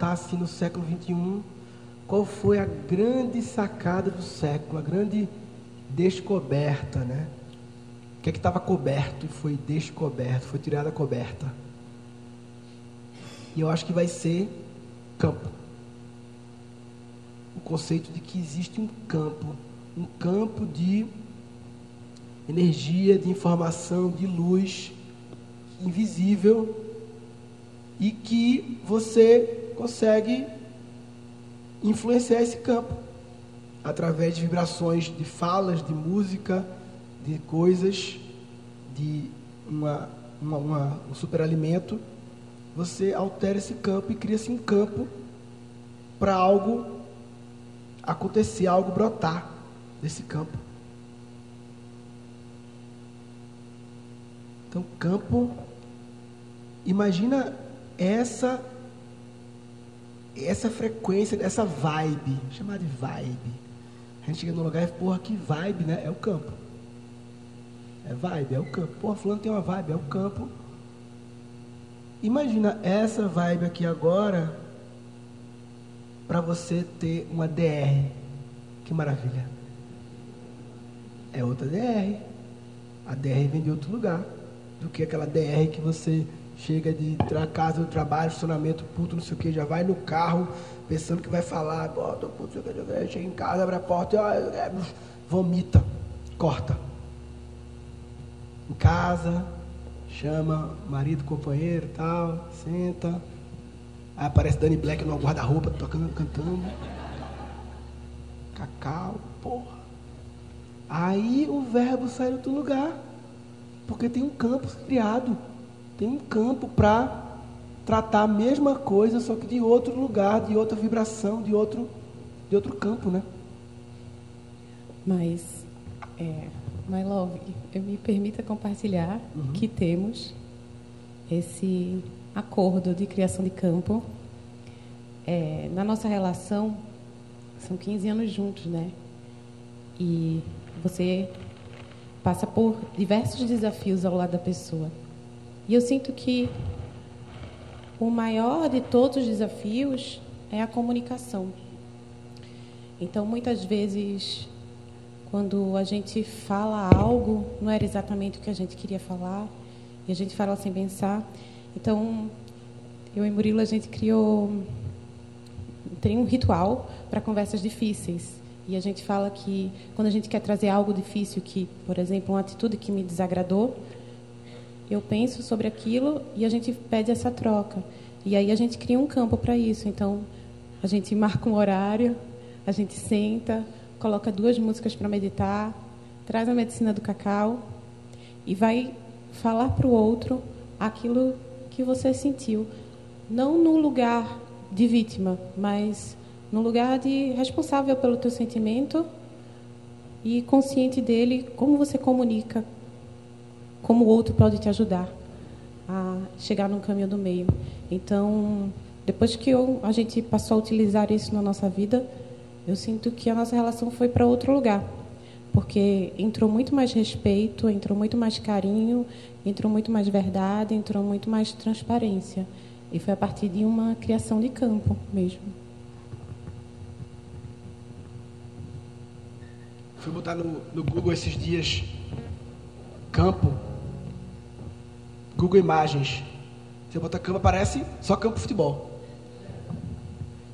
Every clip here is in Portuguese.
voltar no século 21, qual foi a grande sacada do século, a grande descoberta, né? O que é estava coberto e foi descoberto, foi tirada a coberta. E eu acho que vai ser campo. O conceito de que existe um campo, um campo de energia, de informação, de luz invisível e que você consegue influenciar esse campo através de vibrações de falas, de música, de coisas, de uma, uma, uma- um superalimento. Você altera esse campo e cria-se um campo para algo acontecer, algo brotar desse campo. Então, campo, imagina essa essa frequência, essa vibe, chamar de vibe. A gente chega no lugar e porra, que vibe, né? É o campo. É vibe, é o campo. Porra, fulano tem uma vibe, é o campo. Imagina essa vibe aqui agora para você ter uma DR. Que maravilha. É outra DR. A DR vem de outro lugar do que aquela DR que você chega de tra casa do trabalho, estacionamento, puto, não sei o que, já vai no carro pensando que vai falar, bota, puto, não sei o que, chega em casa, abre a porta ó, é, vomita, corta. Em casa, chama marido, companheiro tal, senta. Aí aparece Dani Black no guarda-roupa, tocando, cantando. Cacau, porra. Aí o verbo sai de outro lugar. Porque tem um campo criado. Tem um campo para tratar a mesma coisa, só que de outro lugar, de outra vibração, de outro, de outro campo, né? Mas, é, my love, eu me permita compartilhar uhum. que temos esse acordo de criação de campo. É, na nossa relação, são 15 anos juntos, né? E você passa por diversos desafios ao lado da pessoa. E eu sinto que o maior de todos os desafios é a comunicação. Então, muitas vezes, quando a gente fala algo, não era exatamente o que a gente queria falar, e a gente fala sem pensar. Então, eu e Murilo, a gente criou tem um ritual para conversas difíceis. E a gente fala que quando a gente quer trazer algo difícil, que, por exemplo, uma atitude que me desagradou, eu penso sobre aquilo e a gente pede essa troca. E aí a gente cria um campo para isso. Então, a gente marca um horário, a gente senta, coloca duas músicas para meditar, traz a medicina do cacau e vai falar para o outro aquilo que você sentiu. Não no lugar de vítima, mas no lugar de responsável pelo teu sentimento e consciente dele, como você comunica, como o outro pode te ajudar a chegar no caminho do meio. Então, depois que eu, a gente passou a utilizar isso na nossa vida, eu sinto que a nossa relação foi para outro lugar. Porque entrou muito mais respeito, entrou muito mais carinho, entrou muito mais verdade, entrou muito mais transparência. E foi a partir de uma criação de campo mesmo. Fui botar no, no Google esses dias campo. Google Imagens. Você bota campo, aparece só campo de futebol.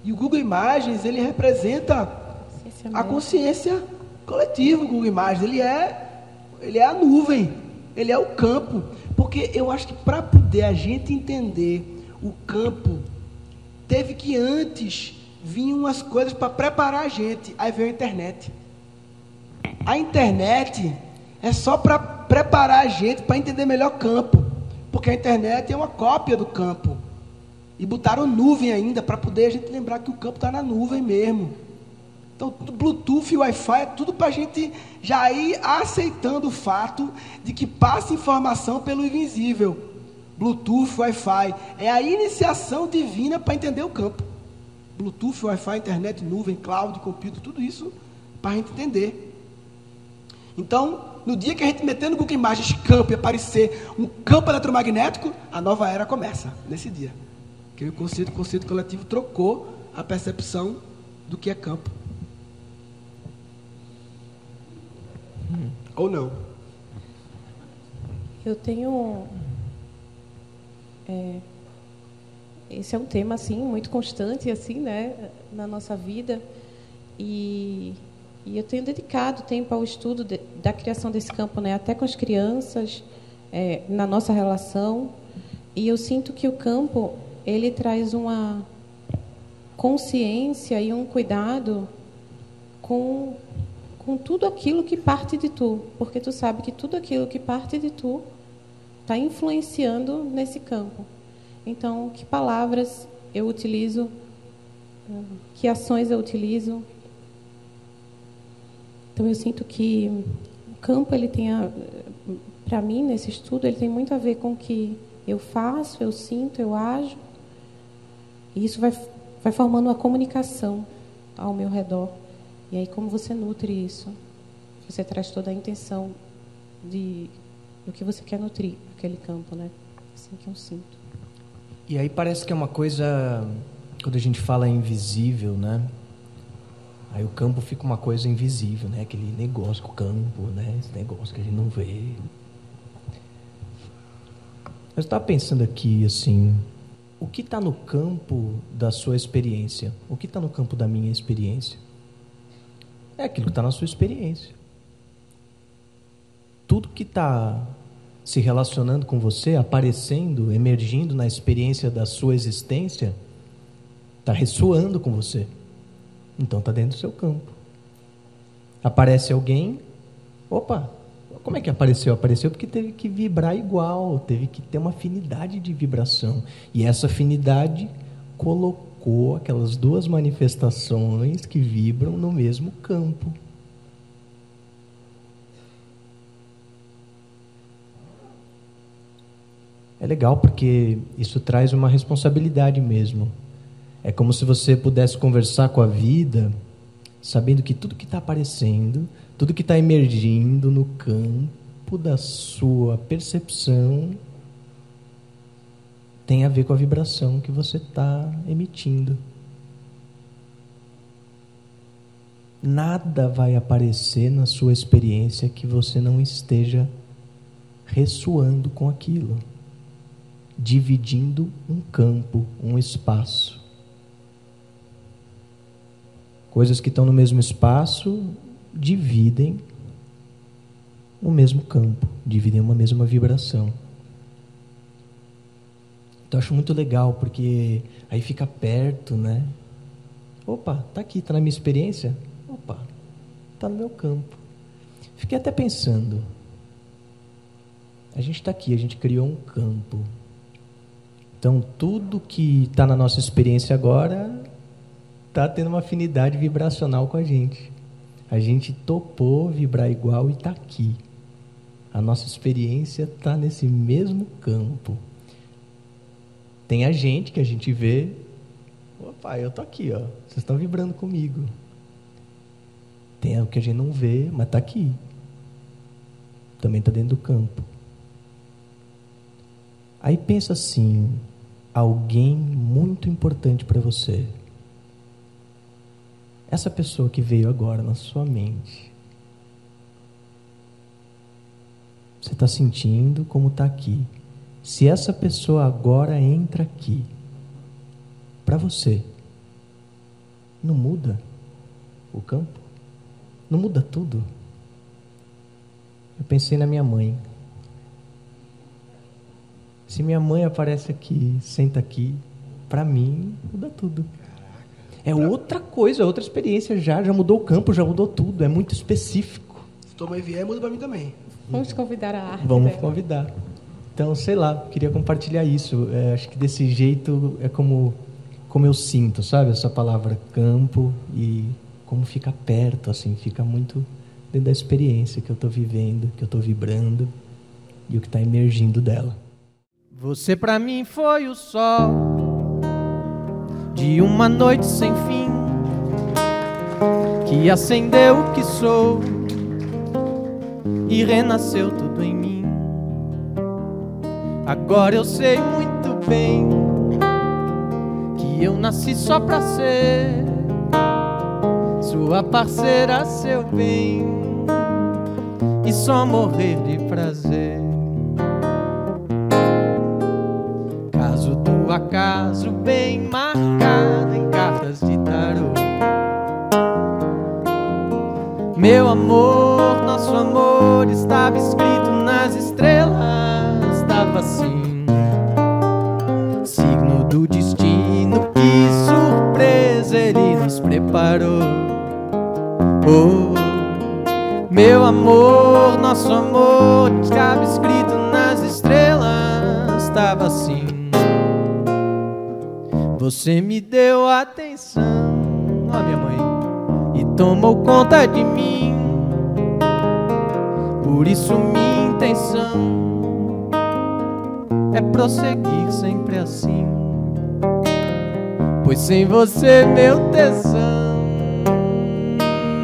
E o Google Imagens, ele representa a consciência coletiva, o Google Imagens. Ele é, ele é a nuvem, ele é o campo. Porque eu acho que para poder a gente entender o campo, teve que antes vinham umas coisas para preparar a gente. Aí veio a internet. A internet é só para preparar a gente para entender melhor campo. Porque a internet é uma cópia do campo. E botaram nuvem ainda para poder a gente lembrar que o campo está na nuvem mesmo. Então, Bluetooth e Wi-Fi é tudo para a gente já ir aceitando o fato de que passa informação pelo invisível. Bluetooth, Wi-Fi. É a iniciação divina para entender o campo. Bluetooth, Wi-Fi, internet, nuvem, cloud, computer, tudo isso para a gente entender. Então, no dia que a gente meter no Google Imagens campo e aparecer um campo eletromagnético, a nova era começa, nesse dia. Que o conceito, o conceito coletivo trocou a percepção do que é campo. Hum. Ou não? Eu tenho é, esse é um tema assim muito constante assim, né, na nossa vida e, e eu tenho dedicado tempo ao estudo de, da criação desse campo, né, até com as crianças, é, na nossa relação e eu sinto que o campo ele traz uma consciência e um cuidado com com tudo aquilo que parte de tu, porque tu sabe que tudo aquilo que parte de tu está influenciando nesse campo. Então, que palavras eu utilizo, que ações eu utilizo. Então, eu sinto que o campo ele tem, para mim nesse estudo, ele tem muito a ver com o que eu faço, eu sinto, eu ajo. E isso vai, vai formando uma comunicação ao meu redor. E aí, como você nutre isso? Você traz toda a intenção de do que você quer nutrir aquele campo, né? Assim que eu sinto. E aí parece que é uma coisa quando a gente fala invisível, né? Aí o campo fica uma coisa invisível, né? Aquele negócio com o campo, né? Esse negócio que a gente não vê. Eu estava pensando aqui, assim, o que está no campo da sua experiência? O que está no campo da minha experiência? É aquilo que está na sua experiência. Tudo que está se relacionando com você, aparecendo, emergindo na experiência da sua existência, está ressoando com você. Então está dentro do seu campo. Aparece alguém, opa, como é que apareceu? Apareceu porque teve que vibrar igual, teve que ter uma afinidade de vibração. E essa afinidade colocou aquelas duas manifestações que vibram no mesmo campo. É legal porque isso traz uma responsabilidade mesmo é como se você pudesse conversar com a vida, sabendo que tudo que está aparecendo, tudo que está emergindo no campo da sua percepção tem a ver com a vibração que você está emitindo. Nada vai aparecer na sua experiência que você não esteja ressoando com aquilo, dividindo um campo, um espaço. Coisas que estão no mesmo espaço dividem o mesmo campo, dividem uma mesma vibração. Então acho muito legal porque aí fica perto, né? Opa, tá aqui, tá na minha experiência. Opa, tá no meu campo. Fiquei até pensando. A gente está aqui, a gente criou um campo. Então tudo que está na nossa experiência agora está tendo uma afinidade vibracional com a gente. A gente topou vibrar igual e está aqui. A nossa experiência está nesse mesmo campo. Tem a gente que a gente vê, opa, eu tô aqui, ó. Vocês estão vibrando comigo. Tem o que a gente não vê, mas está aqui. Também está dentro do campo. Aí pensa assim, alguém muito importante para você. Essa pessoa que veio agora na sua mente. Você está sentindo como está aqui. Se essa pessoa agora entra aqui, para você, não muda o campo? Não muda tudo? Eu pensei na minha mãe. Se minha mãe aparece aqui, senta aqui, para mim muda tudo. É outra coisa, é outra experiência já, já mudou o campo, já mudou tudo, é muito específico. Se tua mãe vier, muda para mim também. Vamos convidar a arte. Vamos dela. convidar. Então, sei lá, queria compartilhar isso. É, acho que desse jeito é como, como eu sinto, sabe? Essa palavra campo e como fica perto, assim, fica muito dentro da experiência que eu estou vivendo, que eu estou vibrando e o que está emergindo dela. Você pra mim foi o sol de uma noite sem fim que acendeu o que sou e renasceu tudo em mim. Agora eu sei muito bem que eu nasci só pra ser sua parceira, seu bem e só morrer de prazer. Caso do acaso bem marcado em cartas de tarô. Meu amor, nosso amor estava escrito nas estrelas, estava assim. Signo do destino, que surpresa ele nos preparou. Oh, meu amor, nosso amor estava escrito nas estrelas, estava assim. Você me deu atenção, ó minha mãe, e tomou conta de mim. Por isso minha intenção é prosseguir sempre assim. Pois sem você, meu tesão,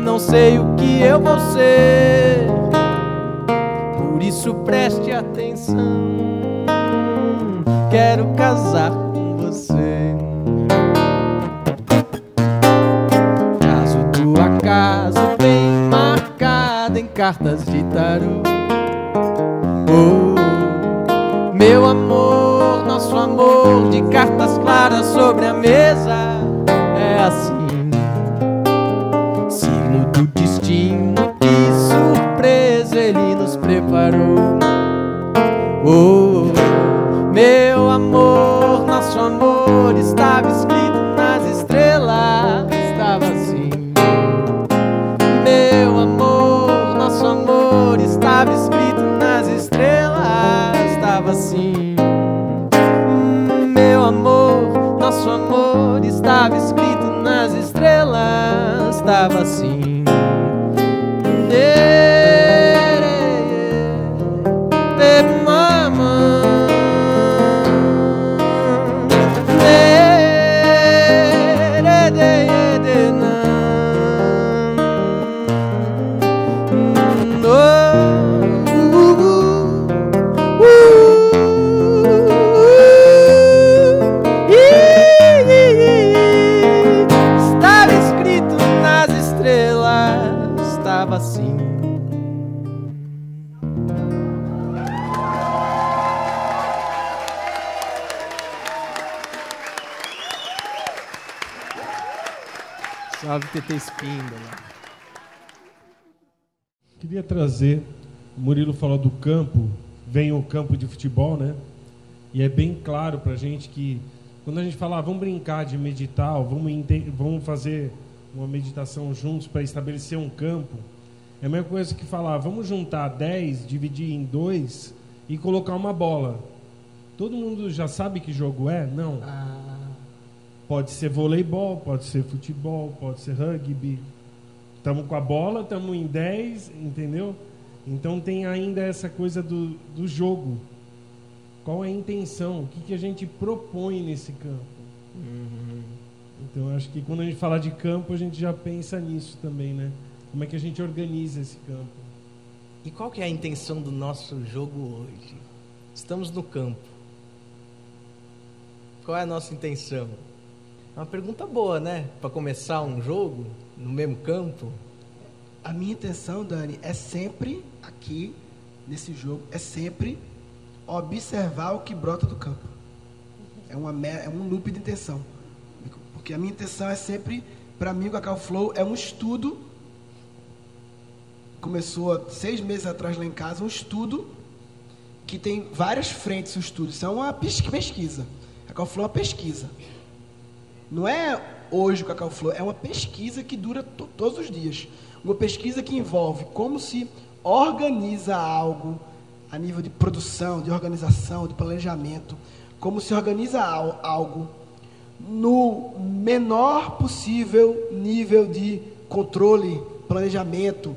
não sei o que eu vou ser. Por isso preste atenção. Quero casar cartas de tarô. Oh, meu amor, nosso amor de cartas claras sobre a mesa é assim. Falou do campo, vem o campo de futebol, né? E é bem claro para a gente que quando a gente fala, ah, vamos brincar de meditar, vamos, vamos fazer uma meditação juntos para estabelecer um campo, é a mesma coisa que falar, vamos juntar 10, dividir em dois e colocar uma bola. Todo mundo já sabe que jogo é? Não. Ah, Pode ser voleibol, pode ser futebol, pode ser rugby. Estamos com a bola, estamos em 10, entendeu? Então tem ainda essa coisa do, do jogo. Qual é a intenção? O que, que a gente propõe nesse campo? Então eu acho que quando a gente fala de campo, a gente já pensa nisso também, né? Como é que a gente organiza esse campo? E qual que é a intenção do nosso jogo hoje? Estamos no campo. Qual é a nossa intenção? É uma pergunta boa, né? Para começar um jogo no mesmo campo. A minha intenção, Dani, é sempre aqui nesse jogo, é sempre observar o que brota do campo. É, uma, é um loop de intenção. Porque a minha intenção é sempre, para mim, o Cacau Flow é um estudo. Começou seis meses atrás lá em casa, um estudo que tem várias frentes o estudo. Isso é uma pes- pesquisa. Cacau Flow é uma pesquisa. Não é hoje o Cacau Flow, é uma pesquisa que dura to- todos os dias. Uma pesquisa que envolve como se organiza algo a nível de produção, de organização, de planejamento, como se organiza al- algo no menor possível nível de controle, planejamento,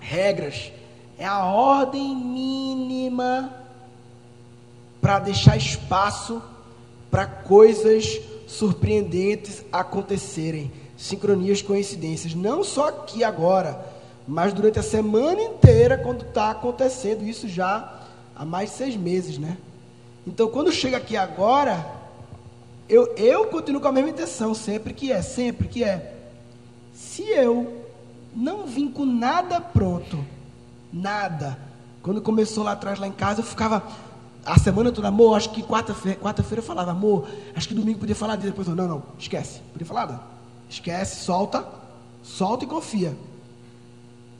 regras. É a ordem mínima para deixar espaço para coisas surpreendentes acontecerem, sincronias, coincidências, não só aqui agora, mas durante a semana inteira, quando está acontecendo isso já há mais de seis meses, né? Então, quando chega aqui agora, eu, eu continuo com a mesma intenção, sempre que é, sempre que é. Se eu não vim com nada pronto, nada. Quando começou lá atrás, lá em casa, eu ficava a semana toda, amor, acho que quarta-feira quarta eu falava, amor, acho que domingo podia falar. Depois, eu, não, não, esquece. Podia falar, não. Esquece, solta, solta e confia.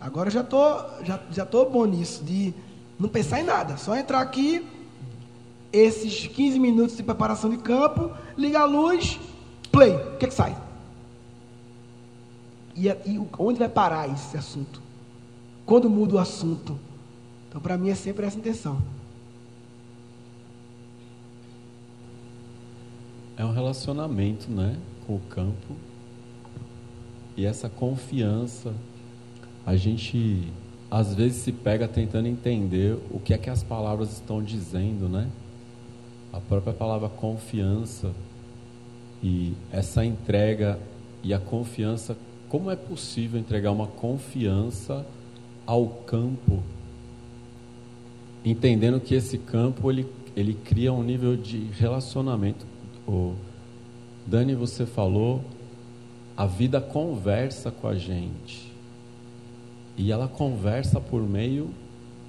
Agora eu já tô, já, já tô bom nisso, de não pensar em nada, só entrar aqui, esses 15 minutos de preparação de campo, liga a luz, play, o que que sai? E, e onde vai parar esse assunto? Quando muda o assunto? Então, para mim, é sempre essa intenção. É um relacionamento, né, com o campo. E essa confiança, a gente às vezes se pega tentando entender o que é que as palavras estão dizendo, né? A própria palavra confiança e essa entrega e a confiança, como é possível entregar uma confiança ao campo entendendo que esse campo ele, ele cria um nível de relacionamento. O Dani, você falou, a vida conversa com a gente. E ela conversa por meio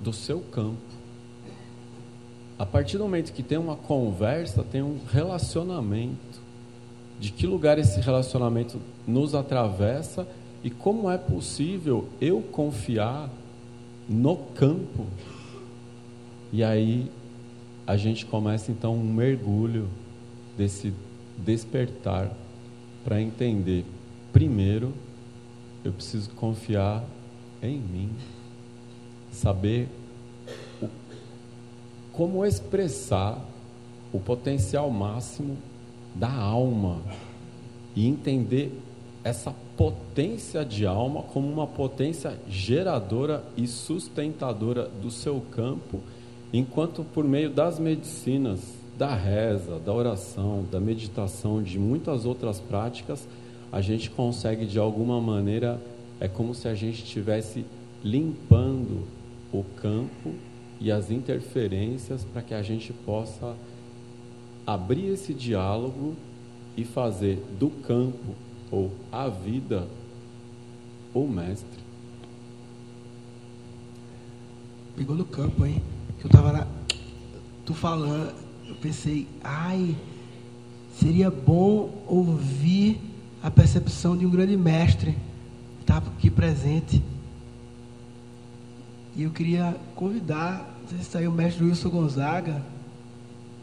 do seu campo. A partir do momento que tem uma conversa, tem um relacionamento. De que lugar esse relacionamento nos atravessa e como é possível eu confiar no campo e aí a gente começa então um mergulho desse despertar para entender. Primeiro, eu preciso confiar em mim, saber o, como expressar o potencial máximo da alma e entender essa potência de alma como uma potência geradora e sustentadora do seu campo, enquanto por meio das medicinas, da reza, da oração, da meditação, de muitas outras práticas, a gente consegue de alguma maneira, é como se a gente estivesse limpando o campo e as interferências para que a gente possa abrir esse diálogo e fazer do campo ou a vida o mestre. Pegou no campo, hein? Eu tava lá, tu falando, eu pensei, ai, seria bom ouvir a percepção de um grande mestre que estava aqui presente. E eu queria convidar, não sei se está aí o mestre Wilson Gonzaga.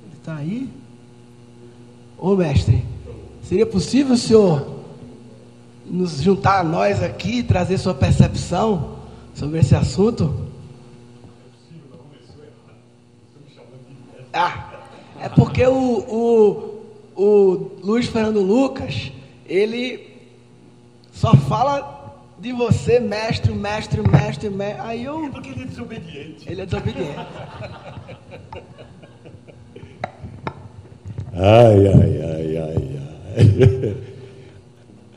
Ele está aí? Ô mestre, seria possível o senhor nos juntar a nós aqui trazer sua percepção sobre esse assunto? Ah, é porque o, o, o Luiz Fernando Lucas, ele só fala de você, mestre, mestre, mestre, mestre. Aí eu. É porque ele é desobediente. Ele é desobediente. Ai, ai, ai, ai, ai.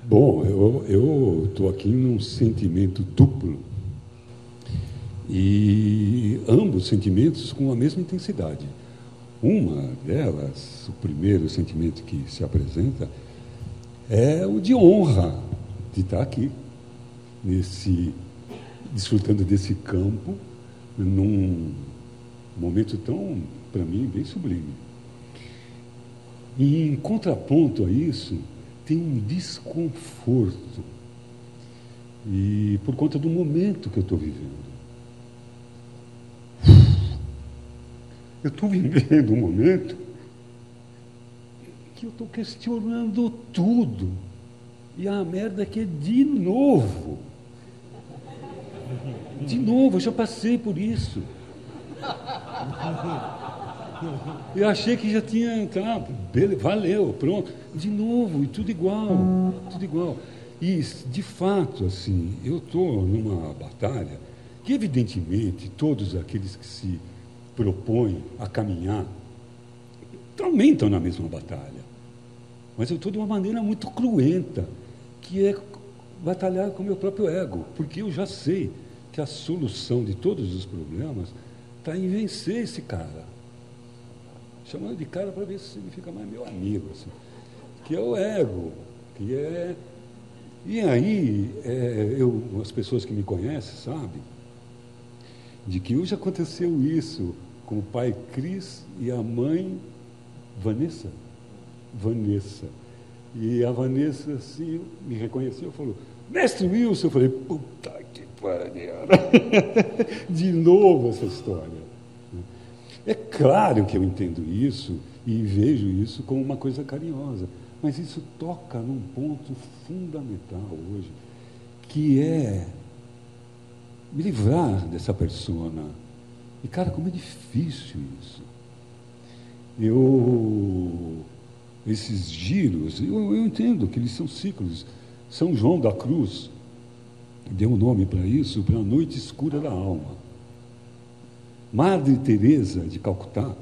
Bom, eu estou aqui num sentimento duplo. E ambos sentimentos com a mesma intensidade. Uma delas, o primeiro sentimento que se apresenta, é o de honra de estar aqui, nesse, desfrutando desse campo, num momento tão, para mim, bem sublime. E em contraponto a isso, tem um desconforto. E por conta do momento que eu estou vivendo. Eu estou vivendo um momento que eu estou questionando tudo. E a merda que é de novo. De novo, eu já passei por isso. Eu achei que já tinha, tá, valeu, pronto. De novo, e tudo igual, tudo igual. E, de fato, assim, eu estou numa batalha que, evidentemente, todos aqueles que se propõem a caminhar também estão na mesma batalha. Mas eu estou de uma maneira muito cruenta, que é batalhar com o meu próprio ego, porque eu já sei que a solução de todos os problemas está em vencer esse cara chamando de cara para ver se significa mais meu amigo, assim, que é o ego, que é. E aí, é, eu, as pessoas que me conhecem sabem de que hoje aconteceu isso com o pai Cris e a mãe Vanessa. Vanessa. E a Vanessa, assim, me reconheceu e falou, mestre Wilson, eu falei, puta que pariu. De novo essa história. É claro que eu entendo isso e vejo isso como uma coisa carinhosa, mas isso toca num ponto fundamental hoje, que é me livrar dessa persona. E, cara, como é difícil isso. Eu, esses giros, eu, eu entendo que eles são ciclos. São João da Cruz deu um nome para isso, para a noite escura da alma. Madre Teresa de Calcutá,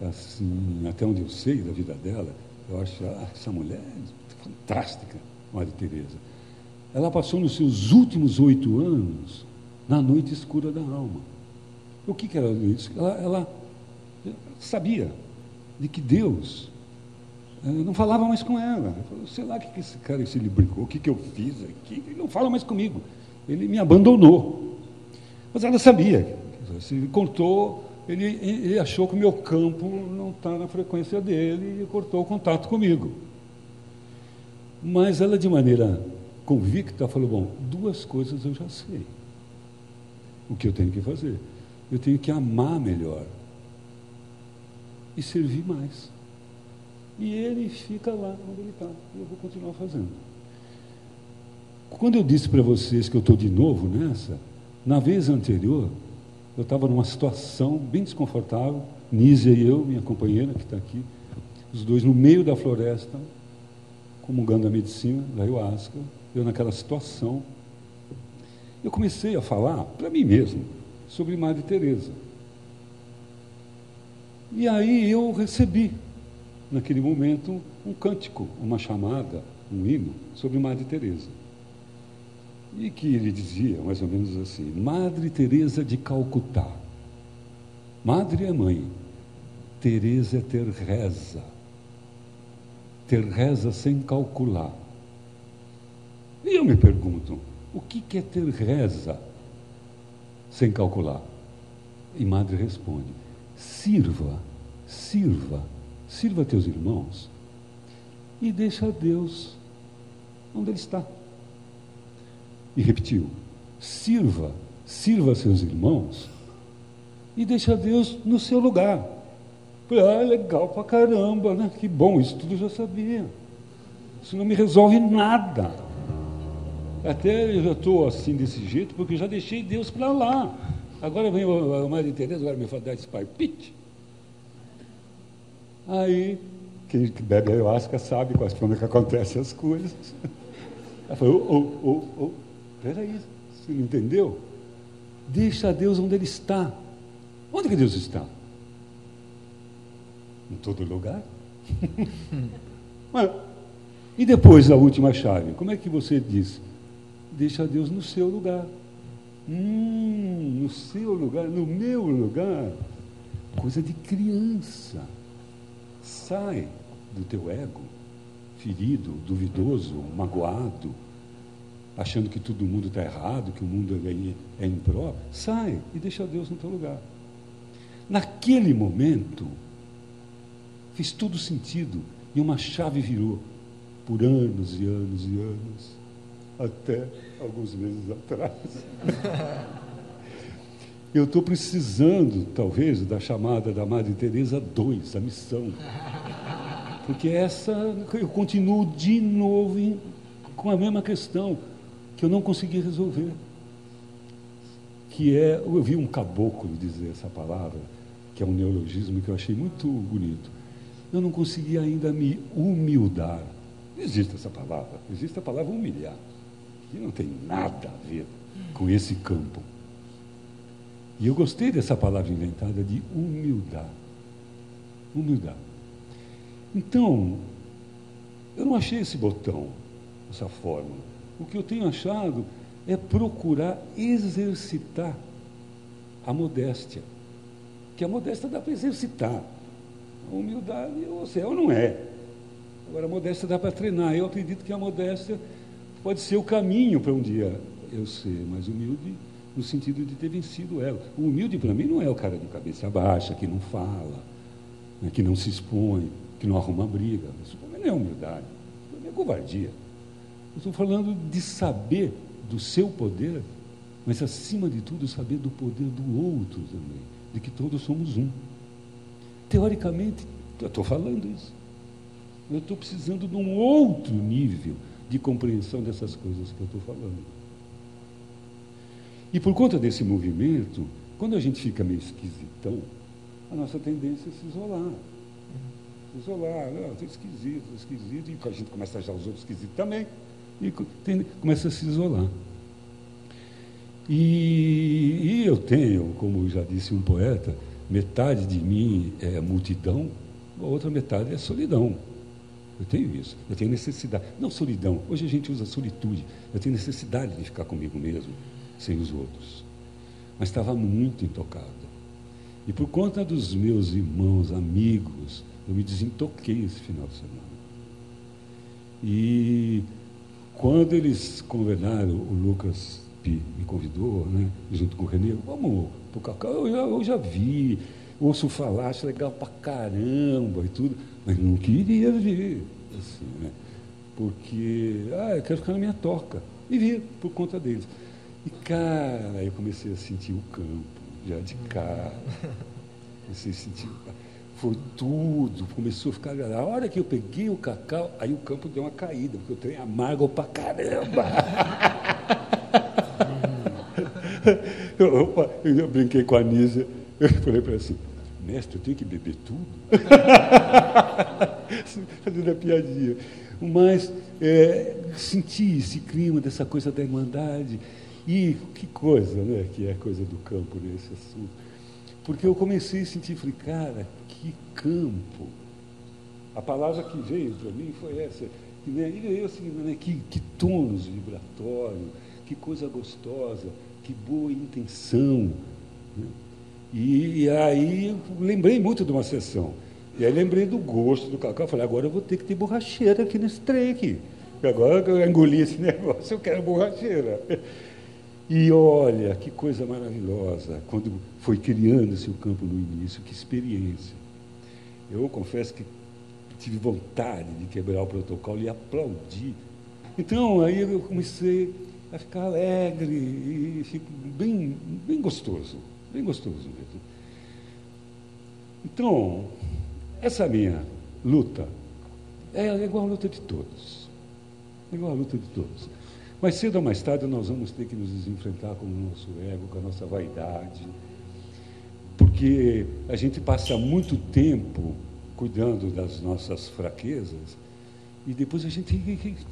assim, até onde eu sei da vida dela, eu acho essa mulher fantástica, Madre Teresa. Ela passou nos seus últimos oito anos na noite escura da alma. O que, que era isso? Ela, ela sabia de que Deus eh, não falava mais com ela. Sei lá o que, que esse cara se ele brincou, o que, que eu fiz aqui, ele não fala mais comigo. Ele me abandonou. Mas ela sabia se cortou, ele, ele achou que o meu campo não está na frequência dele e cortou o contato comigo. Mas ela, de maneira convicta, falou: Bom, duas coisas eu já sei. O que eu tenho que fazer? Eu tenho que amar melhor e servir mais. E ele fica lá onde ele está. E eu vou continuar fazendo. Quando eu disse para vocês que eu estou de novo nessa, na vez anterior, eu estava numa situação bem desconfortável, Nízia e eu, minha companheira que está aqui, os dois no meio da floresta, comungando a medicina da ayahuasca, eu naquela situação. Eu comecei a falar para mim mesmo sobre Madre Teresa. E aí eu recebi, naquele momento, um cântico, uma chamada, um hino sobre Madre Teresa. E que ele dizia mais ou menos assim: Madre Teresa de Calcutá. Madre é mãe, Teresa é ter reza. Ter reza sem calcular. E eu me pergunto, o que é ter reza sem calcular? E Madre responde: sirva, sirva, sirva teus irmãos e deixa Deus onde Ele está. E repetiu: sirva, sirva seus irmãos e deixa Deus no seu lugar. Ah, legal pra caramba, né? Que bom, isso tudo eu já sabia. Isso não me resolve nada. Até eu já estou assim desse jeito, porque já deixei Deus para lá. Agora vem a Maria Tereza, agora me fala dar esse palpite. Aí, quem bebe ayahuasca sabe quais quando que acontecem as coisas. Ela falou, ô, ô, ô, peraí, você não entendeu? Deixa Deus onde Ele está. Onde que Deus está? Em todo lugar. Mas, e depois a última chave, como é que você diz? Deixa Deus no seu lugar. Hum, no seu lugar, no meu lugar. Coisa de criança. Sai do teu ego, ferido, duvidoso, magoado, achando que todo mundo está errado, que o mundo é, é impróprio. Sai e deixa Deus no teu lugar. Naquele momento, fez todo sentido e uma chave virou por anos e anos e anos, até alguns meses atrás. Eu estou precisando, talvez, da chamada da Madre Teresa 2, a missão. Porque essa eu continuo de novo em, com a mesma questão que eu não consegui resolver. Que é, eu vi um caboclo dizer essa palavra, que é um neologismo que eu achei muito bonito. Eu não consegui ainda me humildar. Existe essa palavra, existe a palavra humilhar, que não tem nada a ver com esse campo. E eu gostei dessa palavra inventada de humildar. Humildar. Então, eu não achei esse botão, essa fórmula. O que eu tenho achado é procurar exercitar a modéstia. Que a modéstia dá para exercitar. A humildade, ou é ou não é. Agora, a modéstia dá para treinar. Eu acredito que a modéstia pode ser o caminho para um dia eu ser mais humilde no sentido de ter vencido ela. O humilde para mim não é o cara de cabeça baixa, que não fala, né, que não se expõe, que não arruma briga. Isso mim não é humildade, isso para é covardia. Eu estou falando de saber do seu poder, mas acima de tudo saber do poder do outro também, de que todos somos um. Teoricamente, eu estou falando isso. Eu estou precisando de um outro nível de compreensão dessas coisas que eu estou falando. E por conta desse movimento, quando a gente fica meio esquisitão, a nossa tendência é se isolar. Se isolar, estou esquisito, esquisito, e a gente começa a achar os outros esquisitos também, e tem, começa a se isolar. E, e, eu tenho, como já disse um poeta, metade de mim é multidão, a outra metade é solidão. Eu tenho isso, eu tenho necessidade. Não solidão, hoje a gente usa solitude. Eu tenho necessidade de ficar comigo mesmo sem os outros. Mas estava muito intocado. E por conta dos meus irmãos, amigos, eu me desintoquei esse final de semana. E quando eles convidaram, o Lucas Pi me convidou, né, junto com o Renê, vamos para o Cacau, eu já, eu já vi, ouço falar, acho legal pra caramba e tudo, mas não queria vir, assim, né, porque, ah, eu quero ficar na minha toca. E vir por conta deles. E, cara, eu comecei a sentir o campo, já de cara. Comecei a sentir. Foi tudo, começou a ficar. A hora que eu peguei o cacau, aí o campo deu uma caída, porque eu tenho amargo pra caramba. eu, eu, eu, brinquei com a Nízia, eu falei para ela assim, mestre, eu tenho que beber tudo? Fazendo a piadinha. Mas é, senti esse clima dessa coisa da irmandade. E que coisa, né, que é coisa do campo nesse assunto. Porque eu comecei a sentir, falei, cara, que campo. A palavra que veio para mim foi essa. E, né, e veio assim, né, que, que tônus vibratório, que coisa gostosa, que boa intenção. Né? E, e, aí lembrei muito de uma sessão. E aí lembrei do gosto do cacau. Falei, agora eu vou ter que ter borracheira aqui nesse trem aqui. Agora que eu engoli esse negócio, eu quero borracheira. E olha, que coisa maravilhosa, quando foi criando-se o campo no início, que experiência. Eu confesso que tive vontade de quebrar o protocolo e aplaudir. Então, aí eu comecei a ficar alegre e fico bem, bem gostoso, bem gostoso mesmo. Então, essa minha luta é igual a luta de todos. É igual a luta de todos. Mais cedo ou mais tarde nós vamos ter que nos enfrentar com o nosso ego, com a nossa vaidade, porque a gente passa muito tempo cuidando das nossas fraquezas e depois a gente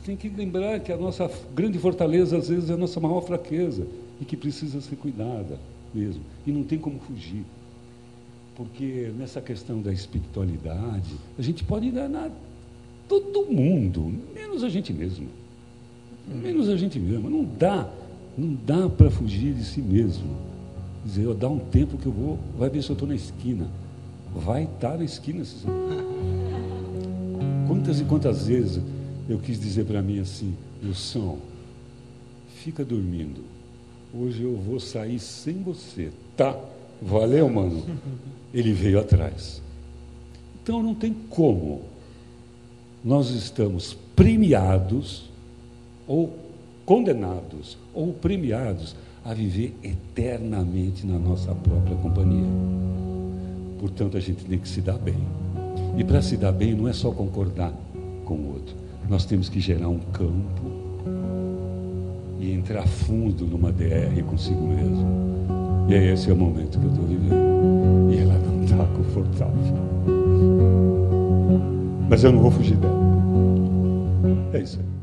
tem que lembrar que a nossa grande fortaleza às vezes é a nossa maior fraqueza e que precisa ser cuidada mesmo e não tem como fugir. Porque nessa questão da espiritualidade, a gente pode enganar todo mundo, menos a gente mesmo menos a gente mesmo. Não dá, não dá para fugir de si mesmo. Dizer, eu dá um tempo que eu vou, vai ver se eu estou na esquina. Vai estar na esquina. Quantas e quantas vezes eu quis dizer para mim assim, Wilson, fica dormindo. Hoje eu vou sair sem você. Tá, valeu, mano. Ele veio atrás. Então não tem como. Nós estamos premiados ou condenados, ou premiados a viver eternamente na nossa própria companhia. Portanto, a gente tem que se dar bem. E para se dar bem, não é só concordar com o outro. Nós temos que gerar um campo e entrar fundo numa DR consigo mesmo. E é esse é o momento que eu estou vivendo. E ela não está confortável. Mas eu não vou fugir dela. É isso aí.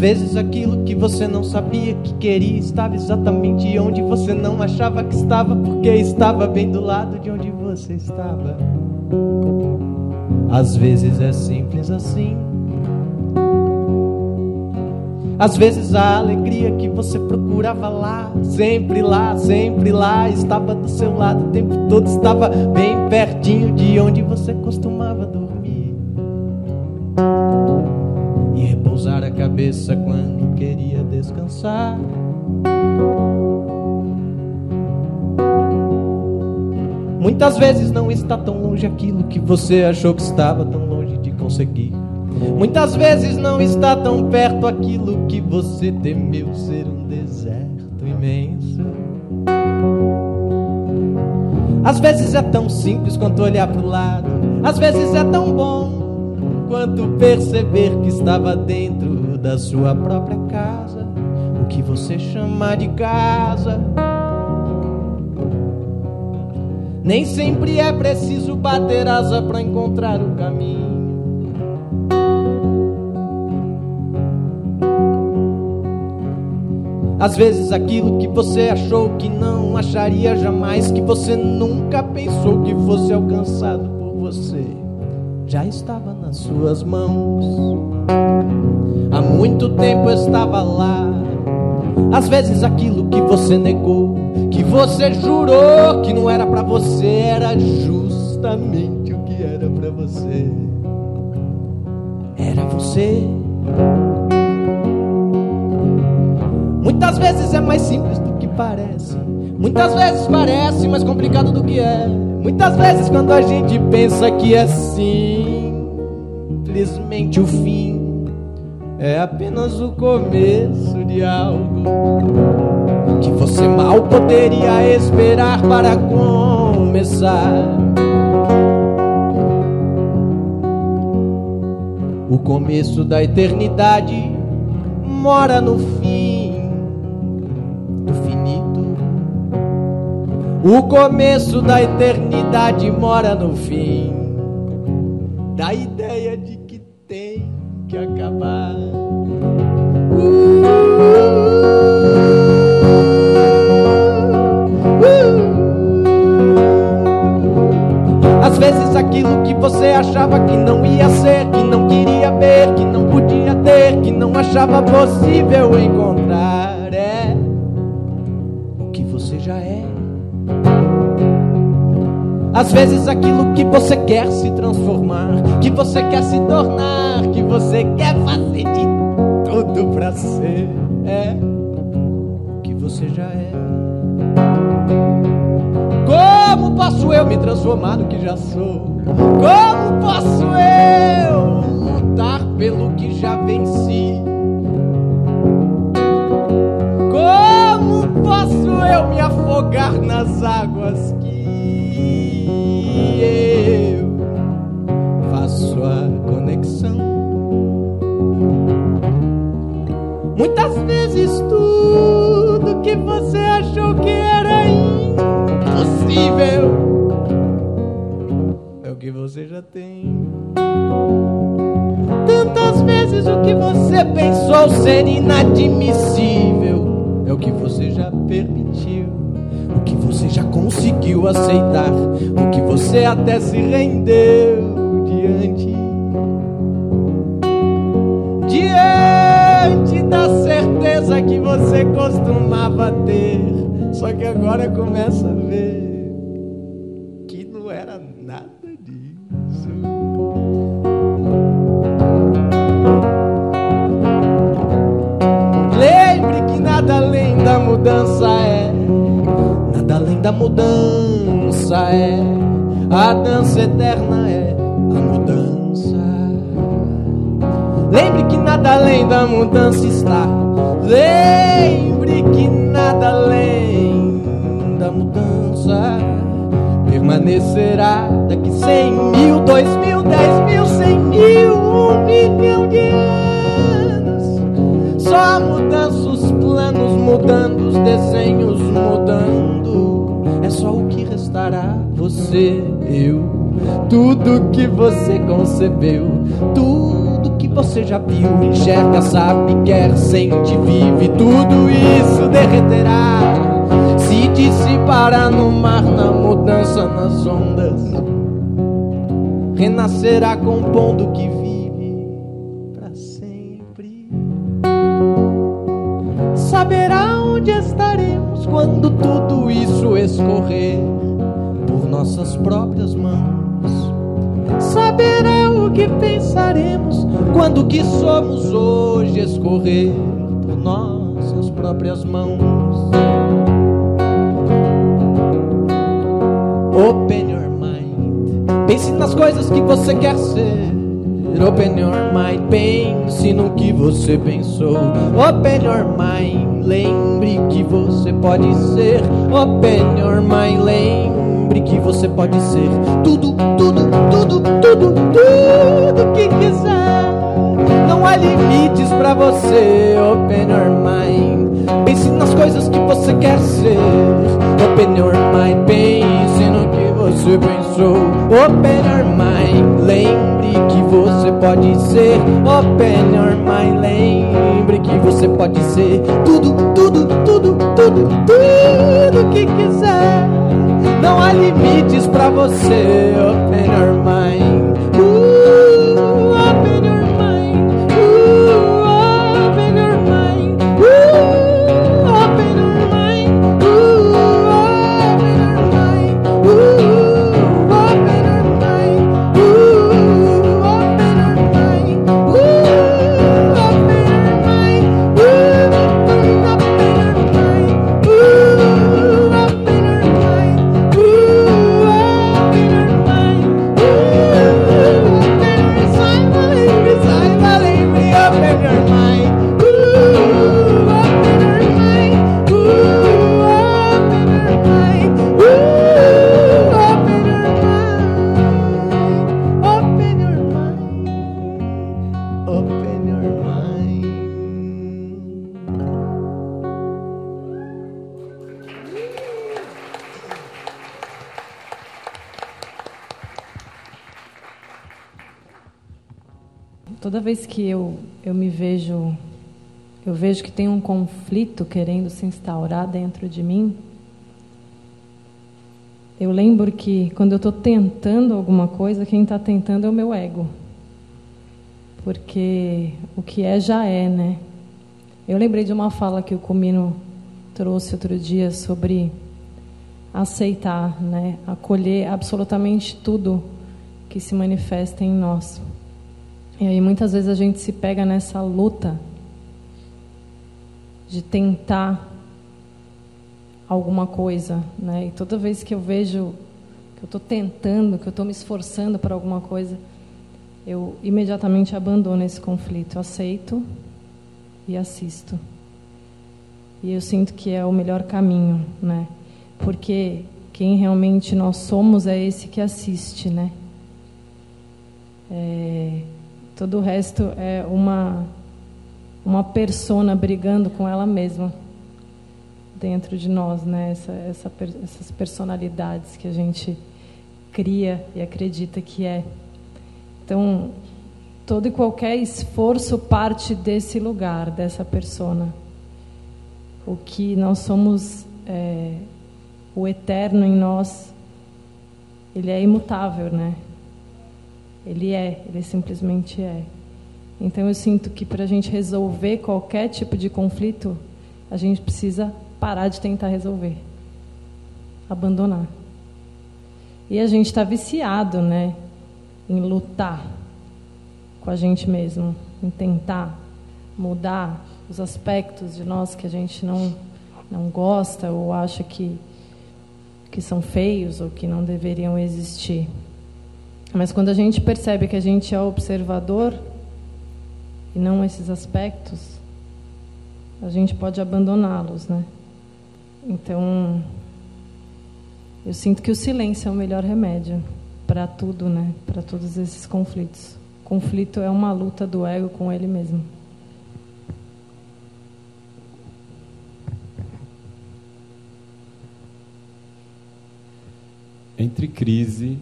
Vezes aquilo que você não sabia que queria estava exatamente onde você não achava que estava, porque estava bem do lado de onde você estava. Às vezes é simples assim. Às vezes a alegria que você procurava lá, sempre lá, sempre lá, estava do seu lado o tempo todo, estava bem pertinho de onde você costumava Muitas vezes não está tão longe aquilo que você achou que estava tão longe de conseguir. Muitas vezes não está tão perto aquilo que você temeu ser um deserto imenso. Às vezes é tão simples quanto olhar para o lado, às vezes é tão bom quanto perceber que estava dentro da sua própria casa, o que você chama de casa. Nem sempre é preciso bater asa para encontrar o caminho. Às vezes aquilo que você achou que não acharia jamais, que você nunca pensou que fosse alcançado por você já estava nas suas mãos. Há muito tempo estava lá. Às vezes aquilo que você negou, você jurou que não era para você, era justamente o que era para você. Era você. Muitas vezes é mais simples do que parece. Muitas vezes parece mais complicado do que é. Muitas vezes, quando a gente pensa que é simplesmente o fim, é apenas o começo de algo que você mal poderia esperar para começar. O começo da eternidade mora no fim O começo da eternidade mora no fim da ideia de que tem que acabar. Uh, vezes aquilo que você achava que não ia ser, que não queria ver, que não podia ter, que não achava possível encontrar. É o que você já é. Às vezes aquilo que você quer se transformar, que você quer se tornar, que você quer fazer de tudo pra ser. É o que você já é. Posso eu me transformar no que já sou? Como posso eu lutar pelo que já venci? Como posso eu me afogar nas águas que eu faço a conexão? Muitas vezes tudo que você achou que era impossível você já tem. Tantas vezes o que você pensou ser inadmissível é o que você já permitiu, o que você já conseguiu aceitar, o que você até se rendeu diante. Diante da certeza que você costumava ter, só que agora começa a ver mudança é, nada além da mudança é, a dança eterna é a mudança. Lembre que nada além da mudança está. Lembre que nada além da mudança permanecerá daqui cem mil, dois mil, dez mil, cem mil, um milhão de anos. Só mudança, os planos mudando, os desenhos mudando. É só o que restará você, eu. Tudo que você concebeu, tudo que você já viu, enxerga, sabe, quer, sente, vive, tudo isso derreterá. Se dissipará no mar, na mudança, nas ondas, renascerá compondo o que onde estaremos quando tudo isso escorrer por nossas próprias mãos. Saberá o que pensaremos quando o que somos hoje escorrer por nossas próprias mãos. Open your mind. Pense nas coisas que você quer ser. Open your mind. Pense no que você pensou. Open your mind. Lembre que você pode ser. Open your mind. Lembre que você pode ser tudo, tudo, tudo, tudo, tudo que quiser. Não há limites pra você. Open your mind. Pense nas coisas que você quer ser. Open your mind. Pense no que você pensou. Open your mind. Lembre que você pode ser. Open your mind. Lembre que você pode ser tudo, tudo, tudo, tudo, tudo que quiser. Não há limites pra você. Open your mind. Conflito querendo se instaurar dentro de mim, eu lembro que quando eu estou tentando alguma coisa, quem está tentando é o meu ego. porque o que é já é, né? Eu lembrei de uma fala que o Comino trouxe outro dia sobre aceitar, né? Acolher absolutamente tudo que se manifesta em nós. E aí muitas vezes a gente se pega nessa luta de tentar alguma coisa, né? E toda vez que eu vejo que eu estou tentando, que eu estou me esforçando para alguma coisa, eu imediatamente abandono esse conflito, eu aceito e assisto. E eu sinto que é o melhor caminho, né? Porque quem realmente nós somos é esse que assiste, né? É, todo o resto é uma uma persona brigando com ela mesma dentro de nós, né? Essa, essa, essas personalidades que a gente cria e acredita que é. Então, todo e qualquer esforço parte desse lugar, dessa persona. O que nós somos, é, o eterno em nós, ele é imutável, né? Ele é, ele simplesmente é. Então eu sinto que para a gente resolver qualquer tipo de conflito, a gente precisa parar de tentar resolver, abandonar. E a gente está viciado, né, em lutar com a gente mesmo, em tentar mudar os aspectos de nós que a gente não não gosta ou acha que que são feios ou que não deveriam existir. Mas quando a gente percebe que a gente é observador e não esses aspectos, a gente pode abandoná-los, né? Então, eu sinto que o silêncio é o melhor remédio para tudo, né? Para todos esses conflitos. Conflito é uma luta do ego com ele mesmo. Entre crise,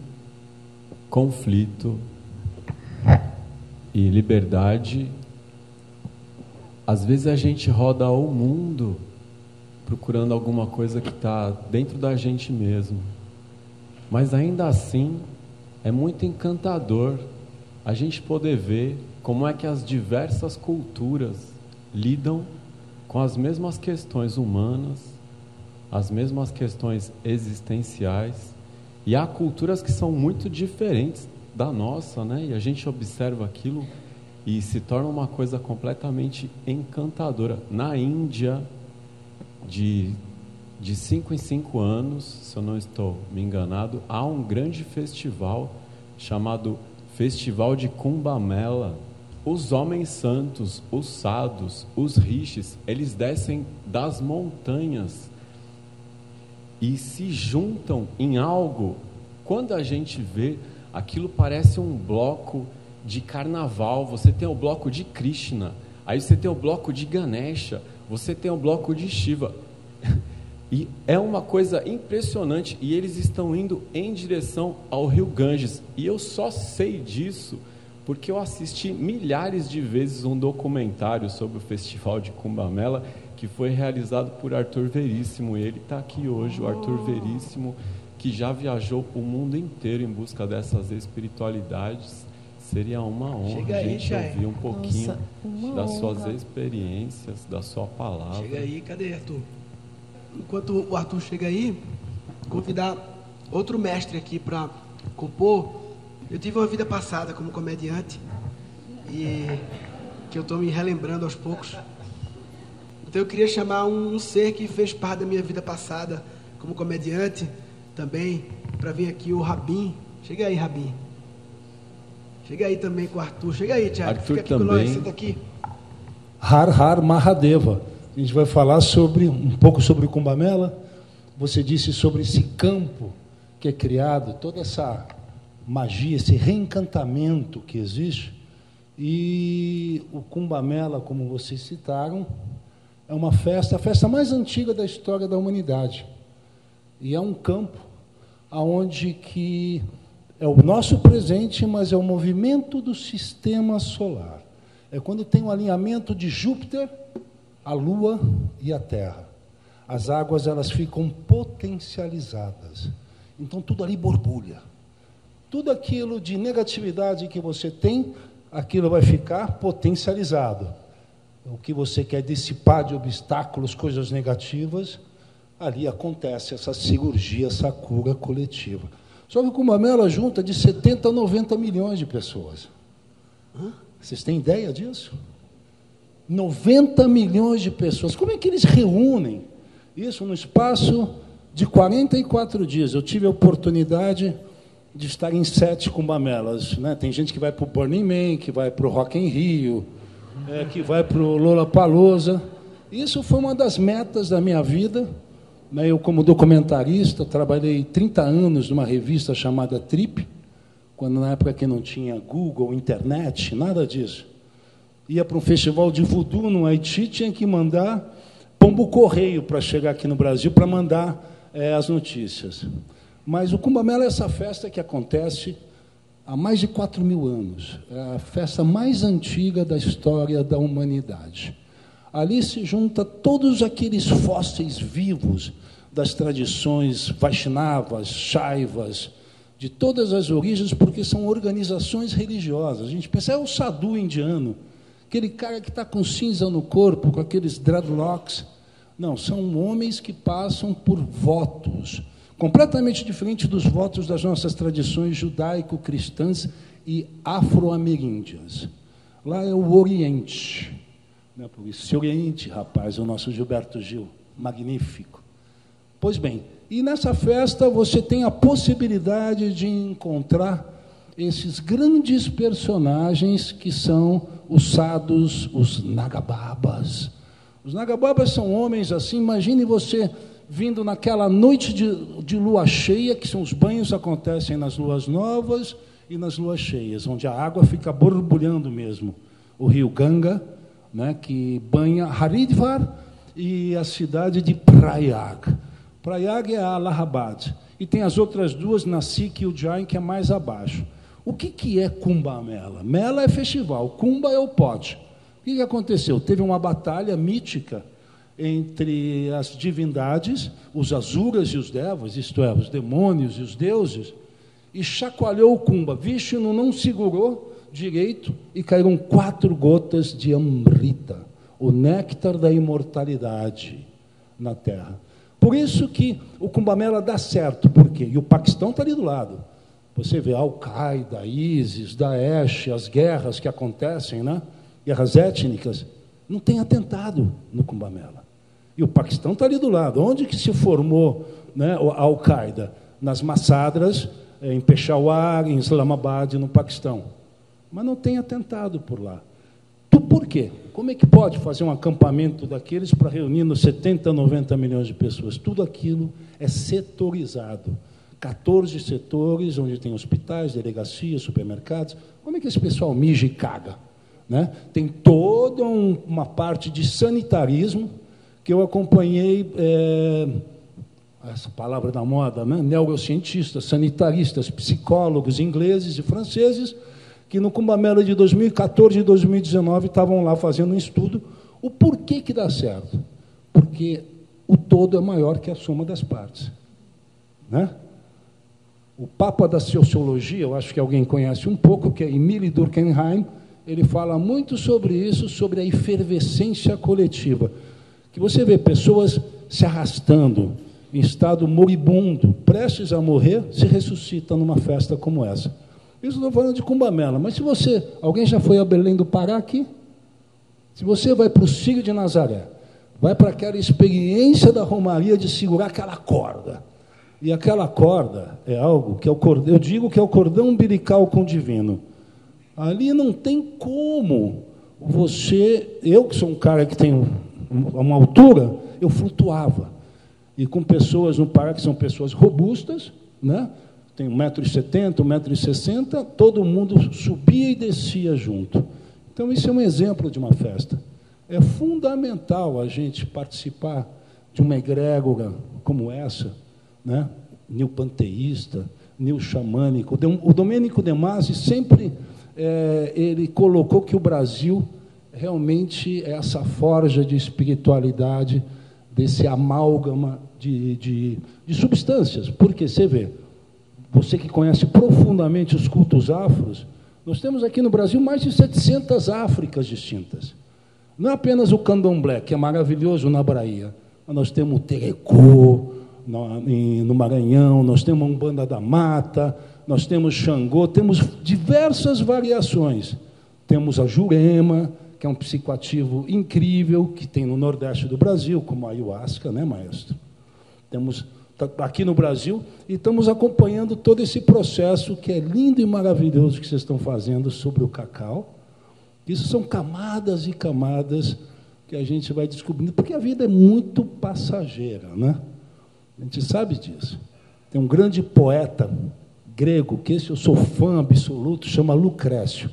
conflito e liberdade, às vezes a gente roda o mundo procurando alguma coisa que está dentro da gente mesmo. Mas ainda assim, é muito encantador a gente poder ver como é que as diversas culturas lidam com as mesmas questões humanas, as mesmas questões existenciais, e há culturas que são muito diferentes da nossa, né? E a gente observa aquilo e se torna uma coisa completamente encantadora. Na Índia, de, de cinco em cinco anos, se eu não estou me enganado, há um grande festival chamado Festival de Kumbamela. Os homens santos, os sados, os rishis, eles descem das montanhas e se juntam em algo. Quando a gente vê, aquilo parece um bloco de carnaval. Você tem o bloco de Krishna, aí você tem o bloco de Ganesha, você tem o bloco de Shiva. E é uma coisa impressionante. E eles estão indo em direção ao rio Ganges. E eu só sei disso porque eu assisti milhares de vezes um documentário sobre o festival de Cumbamela que foi realizado por Arthur Veríssimo. Ele está aqui hoje, o Arthur Veríssimo, que já viajou o mundo inteiro em busca dessas espiritualidades. Seria uma honra a gente ouvir um pouquinho Nossa, das honra. suas experiências, da sua palavra. Chega aí, cadê Arthur? Enquanto o Arthur chega aí, convidar outro mestre aqui para compor. Eu tive uma vida passada como comediante e que eu estou me relembrando aos poucos. Então eu queria chamar um ser que fez parte da minha vida passada como comediante também para vir aqui o Rabin. Chega aí, Rabin. Chega aí também com o Arthur. Chega aí, Tiago. Arthur Fica aqui também. com nós, senta aqui. Har Har Mahadeva. A gente vai falar sobre um pouco sobre o Kumbamela. Você disse sobre esse campo que é criado, toda essa magia, esse reencantamento que existe. E o Kumbamela, como vocês citaram, é uma festa, a festa mais antiga da história da humanidade. E é um campo aonde que é o nosso presente, mas é o movimento do sistema solar. É quando tem um alinhamento de Júpiter, a Lua e a Terra. As águas elas ficam potencializadas. Então tudo ali borbulha. Tudo aquilo de negatividade que você tem aquilo vai ficar potencializado. O que você quer dissipar de obstáculos, coisas negativas, ali acontece essa cirurgia, essa cura coletiva. Só que o Cumbamela junta de 70 a 90 milhões de pessoas. Vocês têm ideia disso? 90 milhões de pessoas. Como é que eles reúnem isso no espaço de 44 dias? Eu tive a oportunidade de estar em sete cumbamelas. Né? Tem gente que vai para o Burning Man, que vai para o Rock em Rio, é, que vai para o Lola Palosa. Isso foi uma das metas da minha vida. Né? Eu, como documentarista, trabalhei 30 anos numa revista chamada Trip, quando na época que não tinha Google, internet, nada disso. Ia para um festival de voodoo no Haiti, tinha que mandar pombo correio para chegar aqui no Brasil para mandar é, as notícias. Mas o Cumbamela é essa festa que acontece há mais de 4 mil anos. É a festa mais antiga da história da humanidade. Ali se junta todos aqueles fósseis vivos das tradições Vaishnavas, Shaivas, de todas as origens, porque são organizações religiosas. A gente pensa, é o sadhu indiano, aquele cara que está com cinza no corpo, com aqueles dreadlocks. Não, são homens que passam por votos completamente diferente dos votos das nossas tradições judaico-cristãs e afro-ameríndias. Lá é o Oriente. Né? Por isso, esse Oriente, rapaz, o nosso Gilberto Gil, magnífico. Pois bem, e nessa festa você tem a possibilidade de encontrar esses grandes personagens que são os sados, os nagababas. Os nagababas são homens assim, imagine você vindo naquela noite de, de lua cheia, que são os banhos acontecem nas luas novas e nas luas cheias, onde a água fica borbulhando mesmo. O rio Ganga, né, que banha Haridwar e a cidade de Prayag. Prayag é a Allahabad. E tem as outras duas, Nasik e Ujjain, que é mais abaixo. O que, que é Kumbh Mela? Mela é festival, Kumbh é o pote. O que, que aconteceu? Teve uma batalha mítica entre as divindades, os azuras e os devas, isto é, os demônios e os deuses, e chacoalhou o Kumba. Vishnu não segurou direito e caíram quatro gotas de amrita, o néctar da imortalidade na terra. Por isso que o Kumbamela dá certo, por quê? E o Paquistão está ali do lado. Você vê Al-Qaeda, ISIS, Daesh, as guerras que acontecem, né? guerras étnicas, não tem atentado no Kumbamela. E o Paquistão está ali do lado. Onde que se formou né, a Al-Qaeda? Nas Massadras, em Peshawar, em Islamabad, no Paquistão. Mas não tem atentado por lá. Por quê? Como é que pode fazer um acampamento daqueles para reunir nos 70, 90 milhões de pessoas? Tudo aquilo é setorizado. 14 setores, onde tem hospitais, delegacias, supermercados. Como é que esse pessoal mija e caga? Né? Tem toda um, uma parte de sanitarismo, que eu acompanhei, é, essa palavra da moda, né? neurocientistas, sanitaristas, psicólogos ingleses e franceses, que no Cumbamela de 2014 e 2019 estavam lá fazendo um estudo, o porquê que dá certo. Porque o todo é maior que a soma das partes. Né? O Papa da Sociologia, eu acho que alguém conhece um pouco, que é Emile Durkheim, ele fala muito sobre isso, sobre a efervescência coletiva que você vê pessoas se arrastando em estado moribundo, prestes a morrer, se ressuscita numa festa como essa. Isso estou falando de Cumbamela, mas se você, alguém já foi a Belém do Pará aqui? Se você vai para o Círio de Nazaré, vai para aquela experiência da Romaria de segurar aquela corda, e aquela corda é algo que é o cordão, eu digo que é o cordão umbilical com o divino. Ali não tem como você, eu que sou um cara que a uma altura, eu flutuava. E com pessoas no parque, que são pessoas robustas, né? Tem 1,70m, 1,60m, todo mundo subia e descia junto. Então, isso é um exemplo de uma festa. É fundamental a gente participar de uma egrégora como essa, né? neopanteísta, neo-xamânico. O Domênico De Masi sempre é, ele colocou que o Brasil realmente é essa forja de espiritualidade, desse amálgama de, de, de substâncias. Porque você vê, você que conhece profundamente os cultos afros, Nós temos aqui no Brasil mais de 700 Áfricas distintas. Não é apenas o candomblé, que é maravilhoso na Bahia. Nós temos o terecô no, no Maranhão, nós temos a Umbanda da Mata, nós temos Xangô, temos diversas variações. Temos a Jurema, que é um psicoativo incrível que tem no Nordeste do Brasil, como a ayahuasca, né, maestro? Temos aqui no Brasil e estamos acompanhando todo esse processo que é lindo e maravilhoso que vocês estão fazendo sobre o cacau. Isso são camadas e camadas que a gente vai descobrindo, porque a vida é muito passageira, né? A gente sabe disso. Tem um grande poeta grego, que esse eu sou fã absoluto, chama Lucrécio.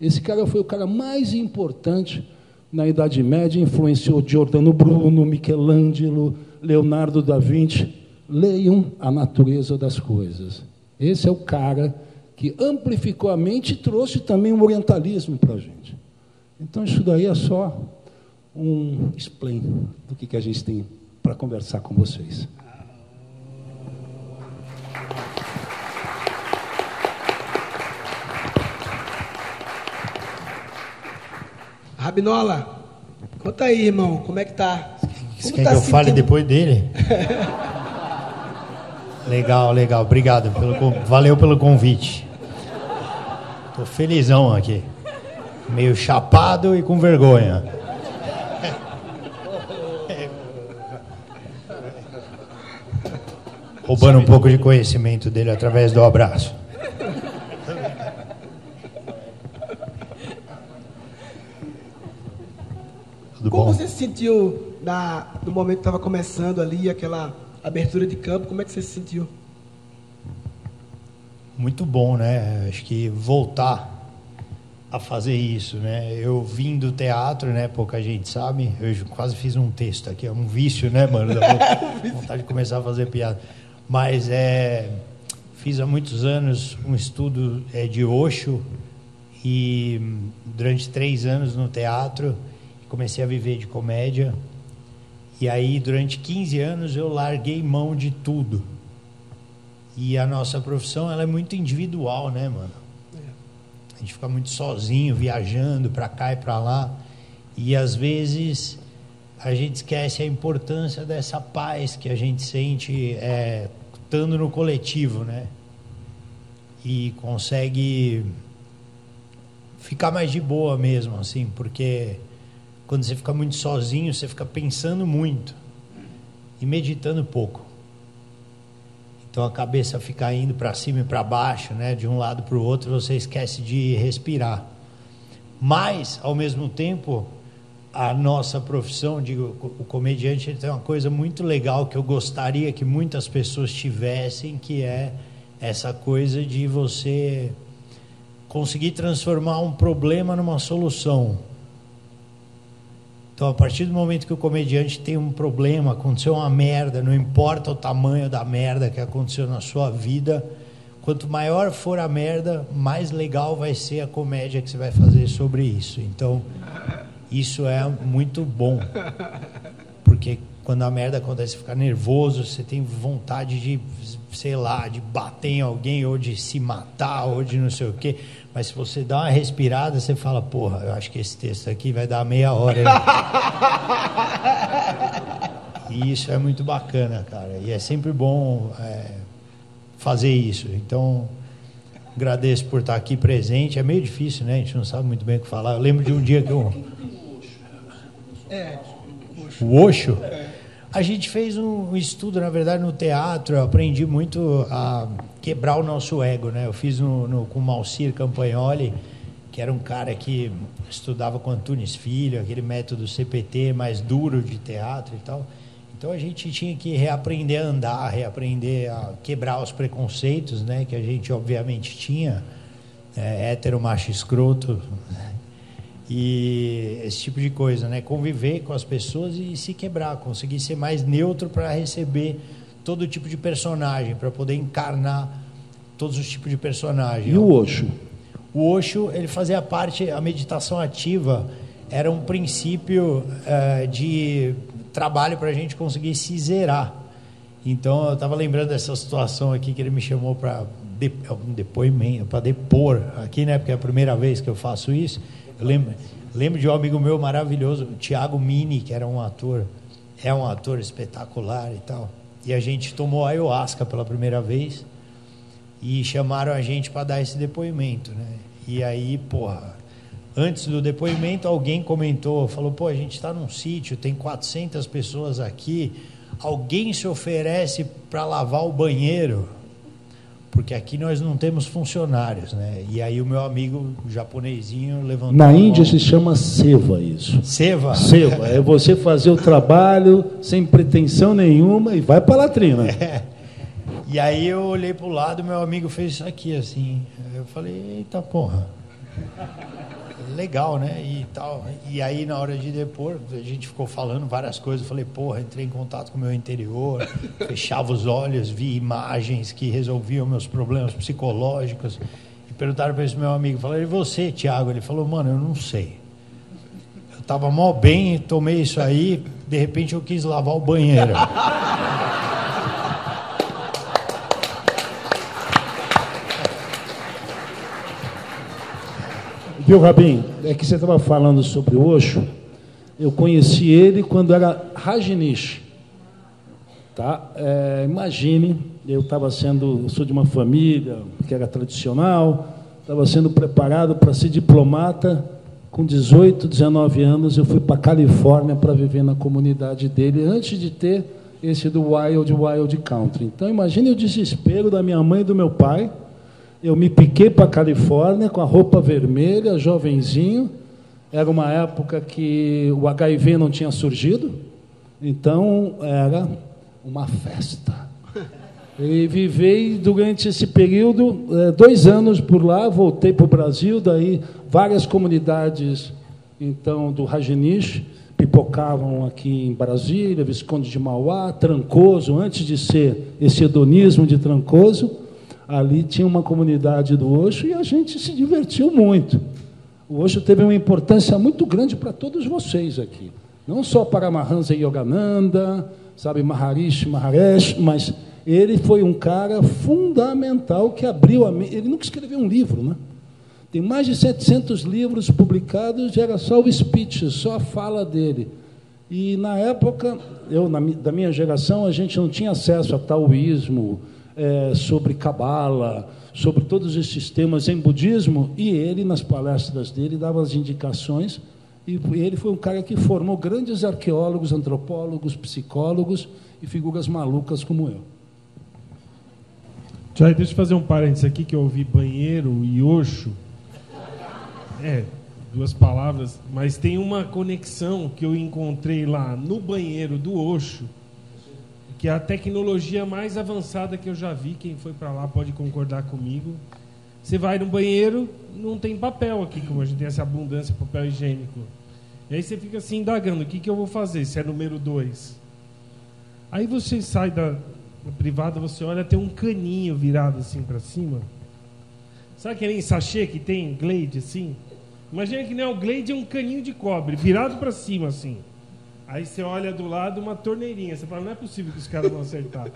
Esse cara foi o cara mais importante na Idade Média, influenciou Giordano Bruno, Michelangelo, Leonardo da Vinci. Leiam a natureza das coisas. Esse é o cara que amplificou a mente e trouxe também um orientalismo para a gente. Então, isso daí é só um explain do que, que a gente tem para conversar com vocês. Rabinola, conta aí, irmão, como é que tá? Você quer tá que eu sentindo? fale depois dele? legal, legal. Obrigado. Pelo, valeu pelo convite. Tô felizão aqui. Meio chapado e com vergonha. Roubando um pouco de conhecimento dele através do abraço. Tudo Como bom? você se sentiu no momento que estava começando ali, aquela abertura de campo? Como é que você se sentiu? Muito bom, né? Acho que voltar a fazer isso, né? Eu vim do teatro, né? Pouca gente sabe. Eu quase fiz um texto aqui, é um vício, né, mano? vontade de começar a fazer piada. Mas é, fiz há muitos anos um estudo é, de Osho e durante três anos no teatro comecei a viver de comédia. E aí, durante 15 anos, eu larguei mão de tudo. E a nossa profissão, ela é muito individual, né, mano? A gente fica muito sozinho, viajando para cá e para lá. E às vezes a gente esquece a importância dessa paz que a gente sente é, estando no coletivo, né? E consegue ficar mais de boa mesmo, assim, porque quando você fica muito sozinho, você fica pensando muito e meditando pouco. Então a cabeça fica indo para cima e para baixo, né, de um lado para o outro, você esquece de respirar. Mas, ao mesmo tempo, a nossa profissão, digo, o comediante tem uma coisa muito legal que eu gostaria que muitas pessoas tivessem, que é essa coisa de você conseguir transformar um problema numa solução. Então, a partir do momento que o comediante tem um problema, aconteceu uma merda, não importa o tamanho da merda que aconteceu na sua vida, quanto maior for a merda, mais legal vai ser a comédia que você vai fazer sobre isso. Então, isso é muito bom. Porque quando a merda acontece, você fica nervoso, você tem vontade de, sei lá, de bater em alguém, ou de se matar, ou de não sei o quê. Mas se você dá uma respirada, você fala, porra, eu acho que esse texto aqui vai dar meia hora. e isso é muito bacana, cara. E é sempre bom é, fazer isso. Então, agradeço por estar aqui presente. É meio difícil, né? A gente não sabe muito bem o que falar. Eu lembro de um dia que eu. É. O Osho? A gente fez um, estudo, na verdade, no teatro. Eu aprendi muito a quebrar o nosso ego, né? Eu fiz no, no, com o Malcir Campagnoli, que era um cara que estudava com Antunes Filho, aquele método CPT mais duro de teatro e tal. Então a gente tinha que reaprender a andar, reaprender a quebrar os preconceitos, né? Que a gente obviamente tinha, é, hétero, macho, escroto, e esse tipo de coisa, né? Conviver com as pessoas e se quebrar, conseguir ser mais neutro para receber todo tipo de personagem, para poder encarnar todos os tipos de personagem. E o Osho? O Osho, ele fazia parte, a meditação ativa era um princípio uh, de trabalho para a gente conseguir se zerar. Então, eu estava lembrando dessa situação aqui que ele me chamou para de, um depoimento, para depor aqui, né? Porque é a primeira vez que eu faço isso. Lembro, lembro de um amigo meu maravilhoso, o Thiago Mini, que era um ator, é um ator espetacular e tal. E a gente tomou ayahuasca pela primeira vez e chamaram a gente para dar esse depoimento, né? E aí, porra, antes do depoimento, alguém comentou, falou: pô, a gente está num sítio, tem 400 pessoas aqui, alguém se oferece para lavar o banheiro? Porque aqui nós não temos funcionários, né? E aí o meu amigo japonesinho levantou. Na Índia se chama seva isso. Seva? Seva. É você fazer o trabalho sem pretensão nenhuma e vai para a latrina. É. E aí eu olhei pro lado, meu amigo fez isso aqui, assim. Eu falei, eita porra. Legal, né? E tal. E aí, na hora de depor, a gente ficou falando várias coisas. Eu falei, porra, entrei em contato com o meu interior, fechava os olhos, vi imagens que resolviam meus problemas psicológicos. E perguntaram para esse meu amigo, falaram, e você, Tiago? Ele falou, mano, eu não sei. Eu tava mal bem, tomei isso aí, de repente eu quis lavar o banheiro. Viu, Rabin? É que você estava falando sobre o Osho. Eu conheci ele quando era Rajnish. Tá? É, imagine, eu estava sendo, sou de uma família que era tradicional, estava sendo preparado para ser diplomata. Com 18, 19 anos, eu fui para a Califórnia para viver na comunidade dele, antes de ter esse do Wild Wild Country. Então, imagine o desespero da minha mãe e do meu pai. Eu me piquei para a Califórnia com a roupa vermelha, jovenzinho. Era uma época que o HIV não tinha surgido, então era uma festa. E vivei durante esse período eh, dois anos por lá, voltei para o Brasil, daí várias comunidades então do Rajinish pipocavam aqui em Brasília, Visconde de Mauá, Trancoso, antes de ser esse hedonismo de Trancoso, ali tinha uma comunidade do Osho e a gente se divertiu muito. O Osho teve uma importância muito grande para todos vocês aqui. Não só para Mahansa Yogananda, sabe, Maharishi Maharesh, mas ele foi um cara fundamental que abriu a mente. Ele nunca escreveu um livro, né? Tem mais de 700 livros publicados, era só o speech, só a fala dele. E na época, eu na, da minha geração, a gente não tinha acesso a taoísmo, é, sobre cabala, sobre todos esses temas em budismo, e ele, nas palestras dele, dava as indicações, e ele foi um cara que formou grandes arqueólogos, antropólogos, psicólogos e figuras malucas como eu. Jai, deixa eu fazer um parênteses aqui que eu ouvi banheiro e Oxo. É, duas palavras, mas tem uma conexão que eu encontrei lá no banheiro do Oxo, que a tecnologia mais avançada que eu já vi. Quem foi para lá pode concordar comigo. Você vai no banheiro, não tem papel aqui, como a gente tem essa abundância de papel higiênico. E aí você fica assim indagando, o que, que eu vou fazer se é número dois? Aí você sai da, da privada, você olha, tem um caninho virado assim para cima. Sabe aquele sachê que tem Glade assim? Imagina que não é o Glade, é um caninho de cobre, virado para cima assim. Aí você olha do lado uma torneirinha. Você fala, não é possível que os caras vão acertar.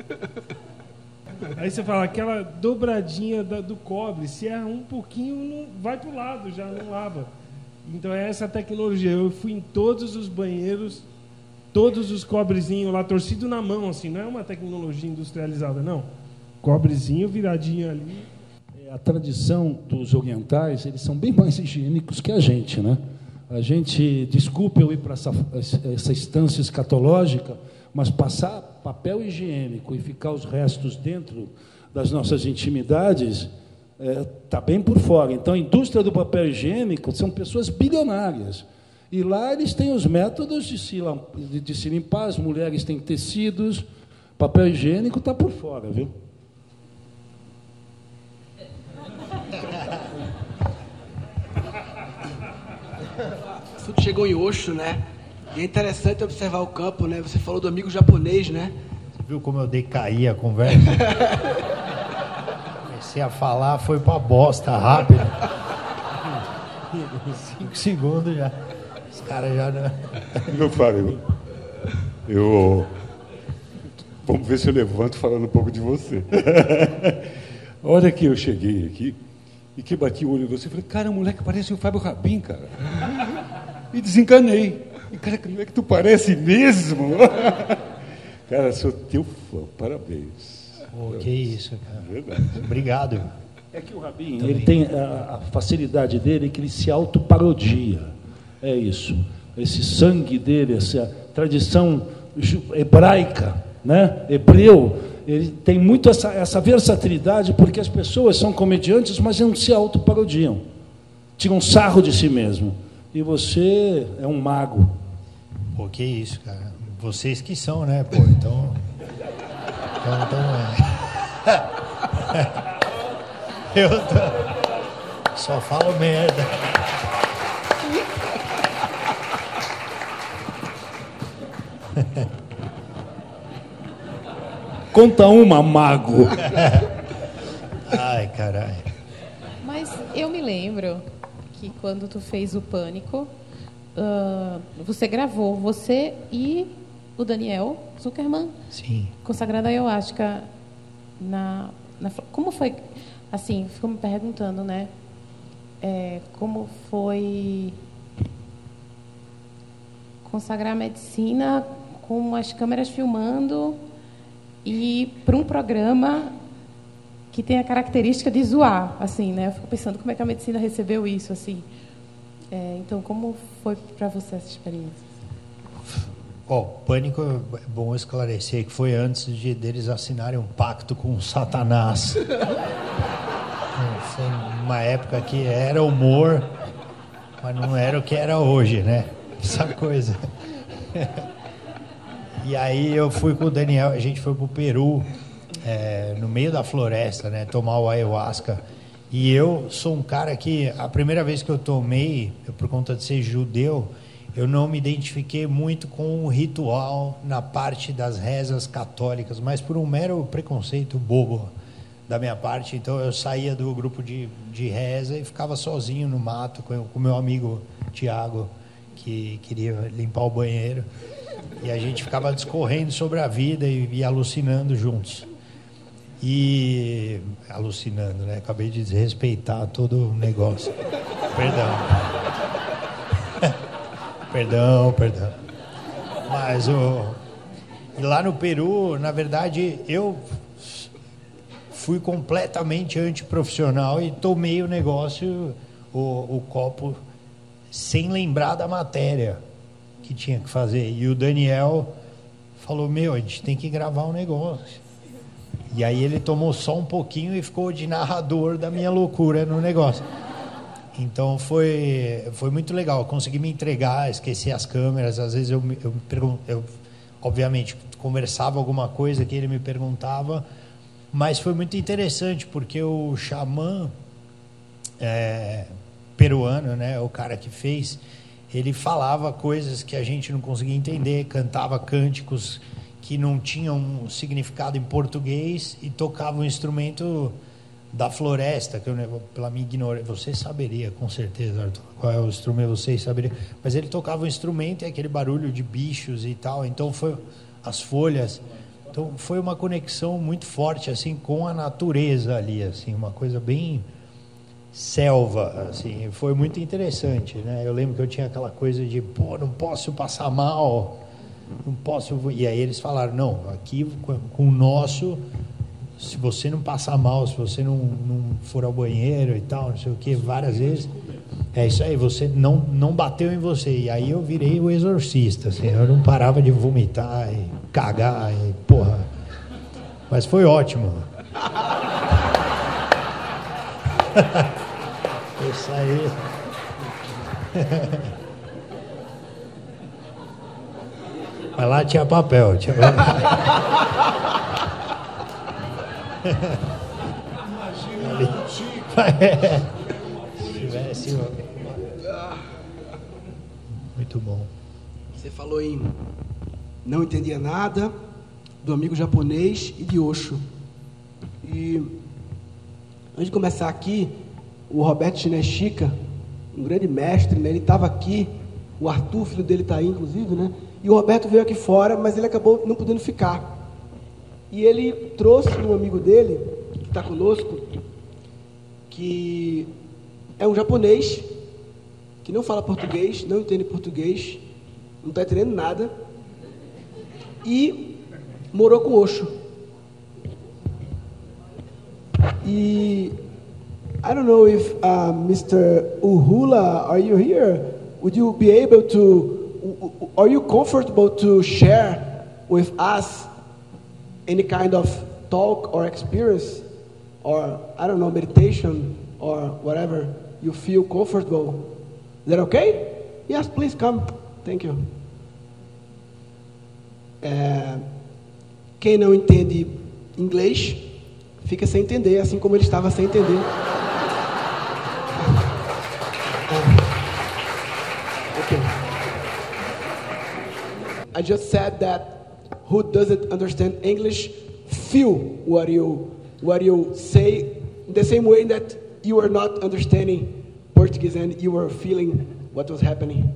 Aí você fala, aquela dobradinha da, do cobre, se erra um pouquinho, não, vai para o lado, já não lava. Então é essa tecnologia. Eu fui em todos os banheiros, todos os cobrezinhos lá, torcido na mão, assim, não é uma tecnologia industrializada, não. Cobrezinho viradinho ali. É, A tradição dos orientais, eles são bem mais higiênicos que a gente, né? A gente, desculpe eu ir para essa, essa instância escatológica, mas passar papel higiênico e ficar os restos dentro das nossas intimidades está bem por fora. Então, a indústria do papel higiênico são pessoas bilionárias. E lá eles têm os métodos de se, de- de se limpar, as mulheres têm tecidos, papel higiênico está por fora, viu? Tudo chegou em Osho, né? E é interessante observar o campo, né? Você falou do amigo japonês, né? Viu como eu decaí a conversa? Comecei a falar, foi pra bosta rápido. Cinco segundos já. Os caras já. Meu Fábio, eu. Vamos ver se eu levanto falando um pouco de você. A hora que eu cheguei aqui e que bati o olho em você, eu falei, cara, o moleque parece o Fábio Rabin, cara. E desencanei. E, cara, como é que tu parece mesmo? cara, sou teu fã, parabéns. Pô, que isso, cara. Verdade. Obrigado. É que o Rabin, ele tem a, a facilidade dele que ele se autoparodia. É isso. Esse sangue dele, essa tradição hebraica, né? hebreu, ele tem muito essa, essa versatilidade porque as pessoas são comediantes, mas não se autoparodiam. Tiram sarro de si mesmo. E você é um mago. Pô, que isso, cara. Vocês que são, né, pô? Então. Então, então é. Eu tô... só falo merda. Conta uma, mago. Ai, caralho. Mas eu me lembro que quando tu fez o Pânico, ah, você gravou, você e o Daniel Zuckerman, Sim. consagrado à ayahuasca na, na como foi assim ficou me perguntando né É, como foi consagrar a medicina com as câmeras filmando e para um programa que tem a característica de zoar assim né eu fico pensando como é que a medicina recebeu isso assim É, então como foi para você essa experiência Ó, pânico é bom esclarecer que foi antes de deles assinarem um pacto com o Satanás. Foi uma época que era humor, mas não era o que era hoje, né? Essa coisa. E aí eu fui com o Daniel, a gente foi pro Peru, é, no meio da floresta, né? Tomar o ayahuasca. E eu sou um cara que, a primeira vez que eu tomei, eu, por conta de ser judeu, eu não me identifiquei muito com o ritual na parte das rezas católicas, mas por um mero preconceito bobo da minha parte. Então eu saía do grupo de, de reza e ficava sozinho no mato com o meu amigo Tiago, que queria limpar o banheiro. E a gente ficava discorrendo sobre a vida e, e alucinando juntos. E. alucinando, né? Acabei de desrespeitar todo o negócio. Perdão. perdão, perdão. Mas o. E lá no Peru, na verdade, eu fui completamente antiprofissional e tomei o negócio, o, o copo, sem lembrar da matéria que tinha que fazer. E o Daniel falou: Meu, a gente tem que gravar um negócio. E aí ele tomou só um pouquinho e ficou de narrador da minha loucura no negócio. Então foi, foi muito legal. Consegui me entregar, esquecer as câmeras. Às vezes eu, eu, eu, obviamente, conversava alguma coisa que ele me perguntava. Mas foi muito interessante, porque o xamã é, peruano, né, o cara que fez, ele falava coisas que a gente não conseguia entender, cantava cânticos que não tinham um significado em português e tocava um instrumento da floresta, que eu, pela minha ignorância, você saberia com certeza, Arthur, qual é o instrumento, vocês saberiam, mas ele tocava um instrumento e aquele barulho de bichos e tal, então foi as folhas, então foi uma conexão muito forte assim com a natureza ali, assim, uma coisa bem selva, assim, foi muito interessante, né? Eu lembro que eu tinha aquela coisa de, pô, não posso passar mal, não posso. E aí eles falaram, não, aqui com, o nosso, se você não passar mal, se você não, não for ao banheiro e tal, não sei o que, várias vezes, é isso aí, você não, não bateu em você. E aí eu virei o exorcista, assim, eu não parava de vomitar e cagar e porra. Mas foi ótimo. Isso aí. Mas lá tinha papel. Tinha... Ali. É. Se tivesse. Muito bom. Você falou em não entendia nada do amigo japonês e de Osho. E antes de começar aqui, o Roberto Chineschica, um grande mestre, né, ele estava aqui, o Arthur, filho dele está aí, inclusive, né? E o Roberto veio aqui fora, mas ele acabou não podendo ficar. E ele trouxe um amigo dele, está conosco, que é um japonês que não fala português, não entende português, não está entendendo nada, e morou com Osho. E I don't know if uh, Mr. Uhula, are you here? Would you be able to, are you comfortable to share with us any kind of talk or experience or, I don't know, meditation or whatever you feel comfortable? Is that okay? Yes, please come. Thank you. É, quem não entende inglês, fica sem entender, assim como ele estava sem entender. I just said that who doesn't understand English feel what you what you say the same way that you are not understanding Portuguese and you were feeling what was happening.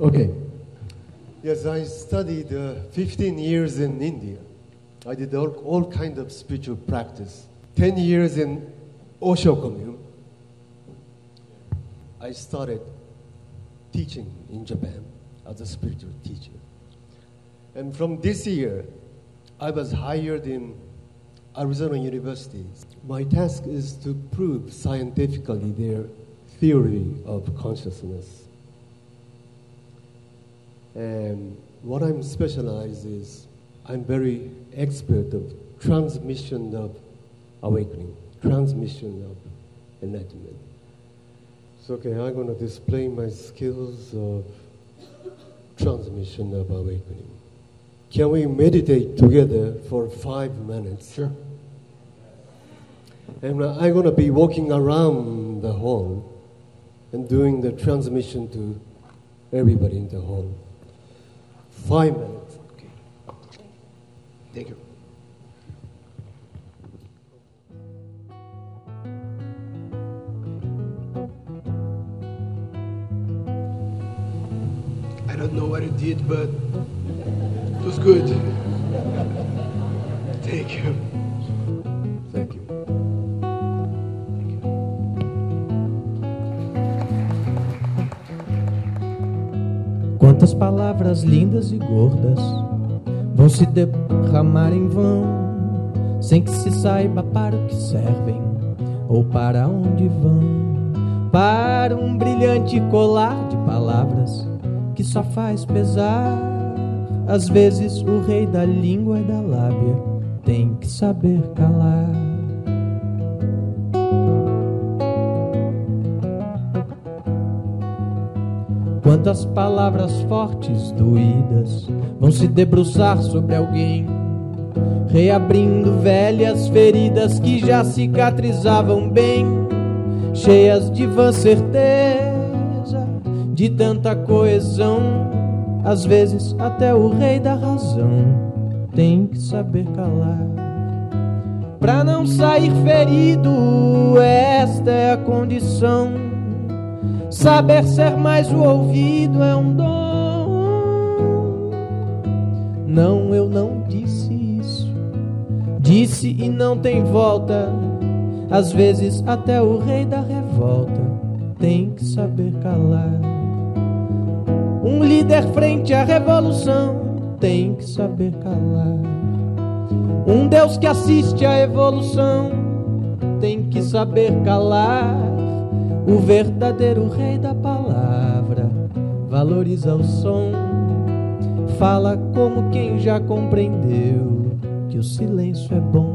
Okay. Yes, I studied uh, 15 years in India. I did all, all kind of spiritual practice. 10 years in Osho commune. I started teaching in Japan as a spiritual teacher. And from this year, I was hired in Arizona University. My task is to prove scientifically their theory of consciousness. And what I'm specialized is I'm very expert of transmission of awakening, transmission of enlightenment. So okay, I'm going to display my skills of transmission of awakening. Can we meditate together for five minutes? Sure. And I'm going to be walking around the hall and doing the transmission to everybody in the hall. Five minutes. Okay. Thank you. I don't know what you did, but was good. Thank you. Thank you. Quantas palavras lindas e gordas vão se derramar em vão, sem que se saiba para o que servem ou para onde vão. Para um brilhante colar de palavras que só faz pesar. Às vezes o rei da língua e da lábia tem que saber calar. Quantas palavras fortes, doídas, vão se debruçar sobre alguém, reabrindo velhas feridas que já cicatrizavam bem, cheias de vã certeza, de tanta coesão. Às vezes, até o rei da razão tem que saber calar. Pra não sair ferido, esta é a condição. Saber ser mais o ouvido é um dom. Não, eu não disse isso. Disse e não tem volta. Às vezes até o rei da revolta tem que saber calar. Um líder frente à revolução tem que saber calar. Um Deus que assiste à evolução tem que saber calar. O verdadeiro rei da palavra valoriza o som, fala como quem já compreendeu que o silêncio é bom.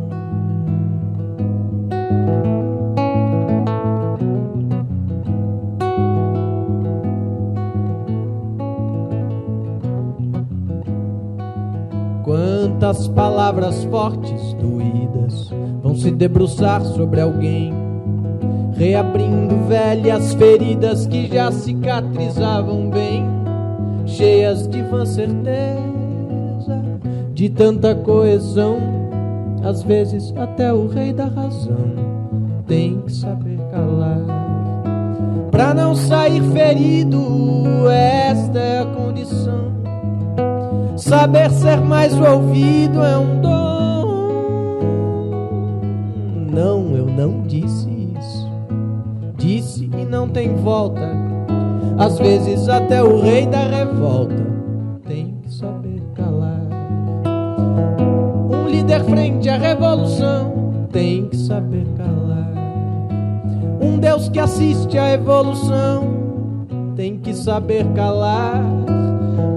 Quantas palavras fortes, doídas, vão se debruçar sobre alguém reabrindo velhas feridas que já cicatrizavam bem, cheias de vã certeza, de tanta coesão. Às vezes até o rei da razão tem que saber calar. Pra não sair ferido, esta é a condição. Saber ser mais ouvido é um dom. não, eu não disse isso. Disse que não tem volta. Às vezes até o rei da revolta tem que saber calar. Um líder frente à revolução tem que saber calar. Um Deus que assiste à evolução tem que saber calar.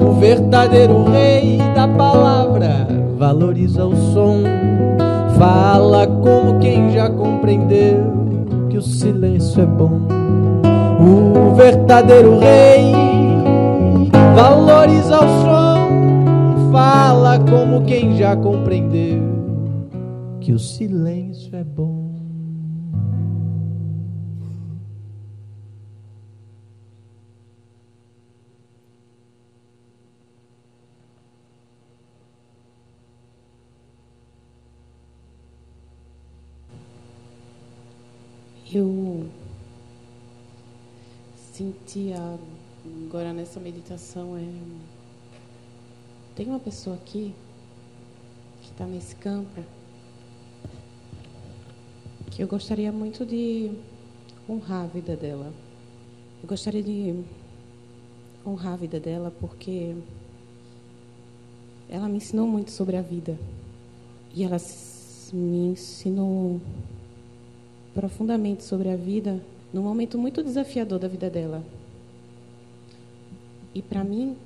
O verdadeiro rei da palavra valoriza o som, fala como quem já compreendeu que o silêncio é bom. O verdadeiro rei valoriza o som, fala como quem já compreendeu que o silêncio é bom. Eu senti agora nessa meditação é tem uma pessoa aqui que está nesse campo que eu gostaria muito de honrar a vida dela. Eu gostaria de honrar a vida dela porque ela me ensinou muito sobre a vida e ela me ensinou profundamente sobre a vida num momento muito desafiador da vida dela. E para mim,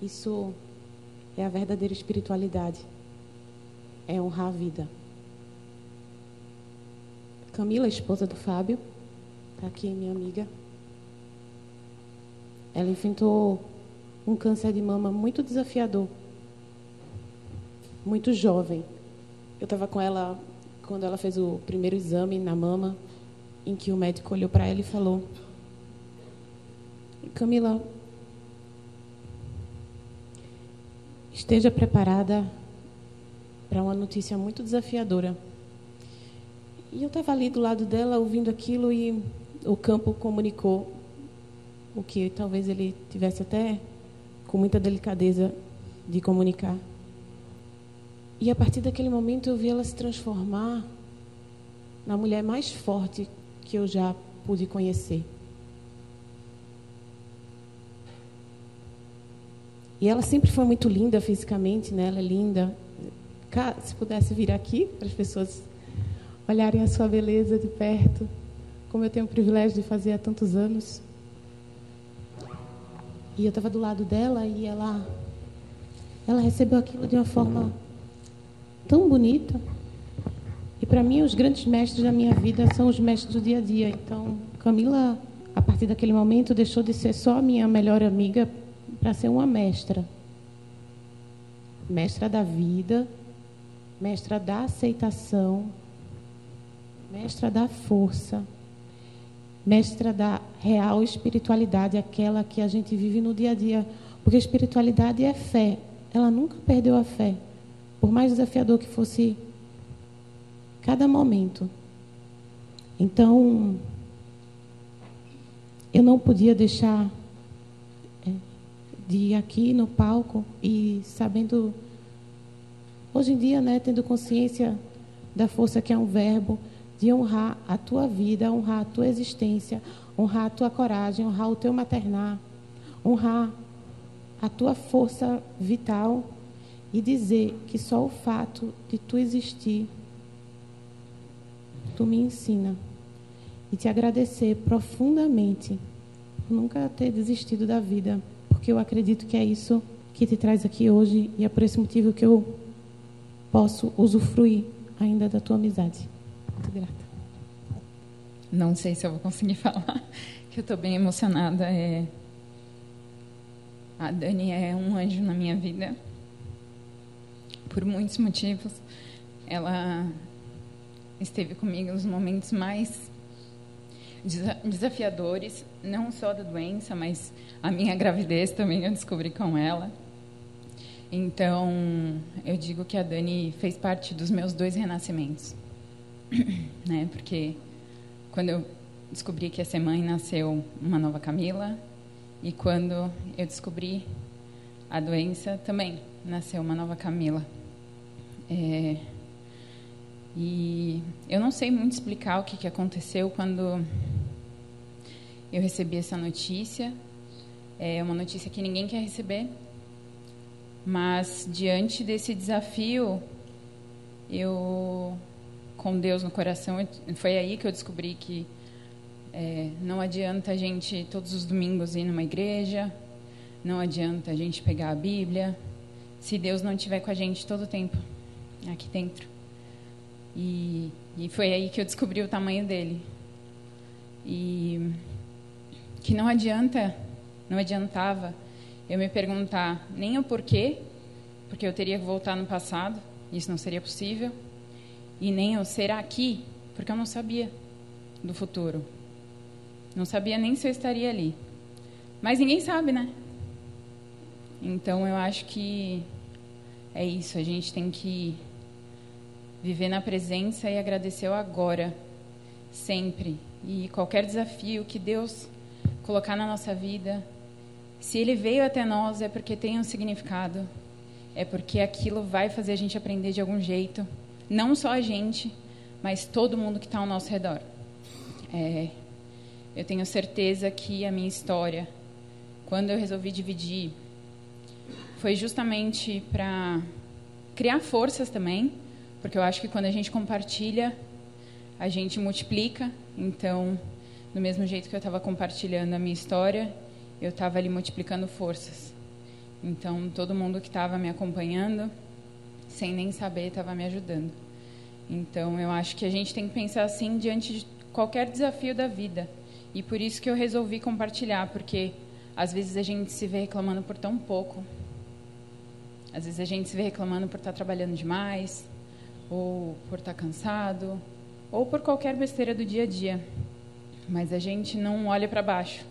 isso é a verdadeira espiritualidade. É honrar a vida. Camila, esposa do Fábio, está aqui, minha amiga. Ela enfrentou um câncer de mama muito desafiador. Muito jovem. Eu estava com ela quando ela fez o primeiro exame na mama, em que o médico olhou para ela e falou: Camila, esteja preparada para uma notícia muito desafiadora. E eu estava ali do lado dela, ouvindo aquilo, e o campo comunicou o que talvez ele tivesse até com muita delicadeza de comunicar. E a partir daquele momento eu vi ela se transformar na mulher mais forte que eu já pude conhecer. E ela sempre foi muito linda fisicamente, né? Ela é linda. Se pudesse vir aqui para as pessoas olharem a sua beleza de perto, como eu tenho o privilégio de fazer há tantos anos. E eu estava do lado dela e ela ela recebeu aquilo de uma forma tão bonita. E para mim, os grandes mestres da minha vida são os mestres do dia a dia. Então, Camila, a partir daquele momento, deixou de ser só a minha melhor amiga para ser uma mestra. Mestra da vida, mestra da aceitação, mestra da força, mestra da real espiritualidade, aquela que a gente vive no dia a dia. Porque espiritualidade é fé. Ela nunca perdeu a fé por mais desafiador que fosse cada momento. Então, eu não podia deixar é, de ir aqui no palco e sabendo, hoje em dia, né, tendo consciência da força que é um verbo, de honrar a tua vida, honrar a tua existência, honrar a tua coragem, honrar o teu maternar, honrar a tua força vital e dizer que só o fato de tu existir, tu me ensina. E te agradecer profundamente por nunca ter desistido da vida, porque eu acredito que é isso que te traz aqui hoje e é por esse motivo que eu posso usufruir ainda da tua amizade. Muito grata. Não sei se eu vou conseguir falar, que eu estou bem emocionada. É... A Dani é um anjo na minha vida por muitos motivos. Ela esteve comigo nos momentos mais desafiadores, não só da doença, mas a minha gravidez também eu descobri com ela. Então, eu digo que a Dani fez parte dos meus dois renascimentos. né? Porque quando eu descobri que ia ser mãe, nasceu uma nova Camila, e quando eu descobri a doença, também nasceu uma nova Camila. É, E eu não sei muito explicar o que, que aconteceu quando eu recebi essa notícia. É uma notícia que ninguém quer receber. Mas diante desse desafio, eu, com Deus no coração, foi aí que eu descobri que é, não adianta a gente todos os domingos ir numa igreja, não adianta a gente pegar a Bíblia, se Deus não estiver com a gente todo o tempo aqui dentro. E, e foi aí que eu descobri o tamanho dele. E que não adianta, não adiantava eu me perguntar nem o porquê, porque eu teria que voltar no passado, isso não seria possível, e nem o será aqui, porque eu não sabia do futuro. Não sabia nem se eu estaria ali. Mas ninguém sabe, né? Então eu acho que é isso, a gente tem que viver na presença e agradecer agora, sempre. E qualquer desafio que Deus colocar na nossa vida, se ele veio até nós é porque tem um significado, é porque aquilo vai fazer a gente aprender de algum jeito, não só a gente, mas todo mundo que está ao nosso redor. É, eu tenho certeza que a minha história, quando eu resolvi dividir, foi justamente para criar forças também porque eu acho que quando a gente compartilha, a gente multiplica. Então, do mesmo jeito que eu estava compartilhando a minha história, eu estava ali multiplicando forças. Então, todo mundo que estava me acompanhando, sem nem saber, estava me ajudando. Então, eu acho que a gente tem que pensar assim diante de qualquer desafio da vida. E por isso que eu resolvi compartilhar, porque às vezes a gente se vê reclamando por tão pouco. Às vezes a gente se vê reclamando por estar trabalhando demais, ou por estar cansado, ou por qualquer besteira do dia a dia. Mas a gente não olha para baixo.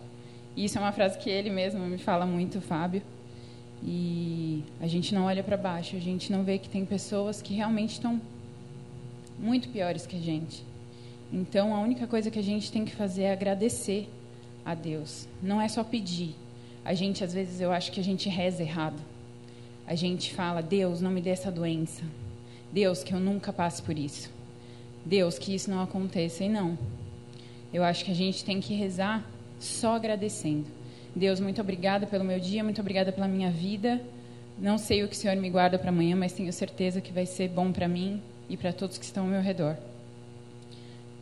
Isso é uma frase que ele mesmo me fala muito, Fábio. E a gente não olha para baixo, a gente não vê que tem pessoas que realmente estão muito piores que a gente. Então, a única coisa que a gente tem que fazer é agradecer a Deus. Não é só pedir. A gente, às vezes, eu acho que a gente reza errado. A gente fala, Deus, não me dê essa doença. Deus, que eu nunca passe por isso. Deus, que isso não aconteça. E não. Eu acho que a gente tem que rezar só agradecendo. Deus, muito obrigada pelo meu dia, muito obrigada pela minha vida. Não sei o que o Senhor me guarda para amanhã, mas tenho certeza que vai ser bom para mim e para todos que estão ao meu redor.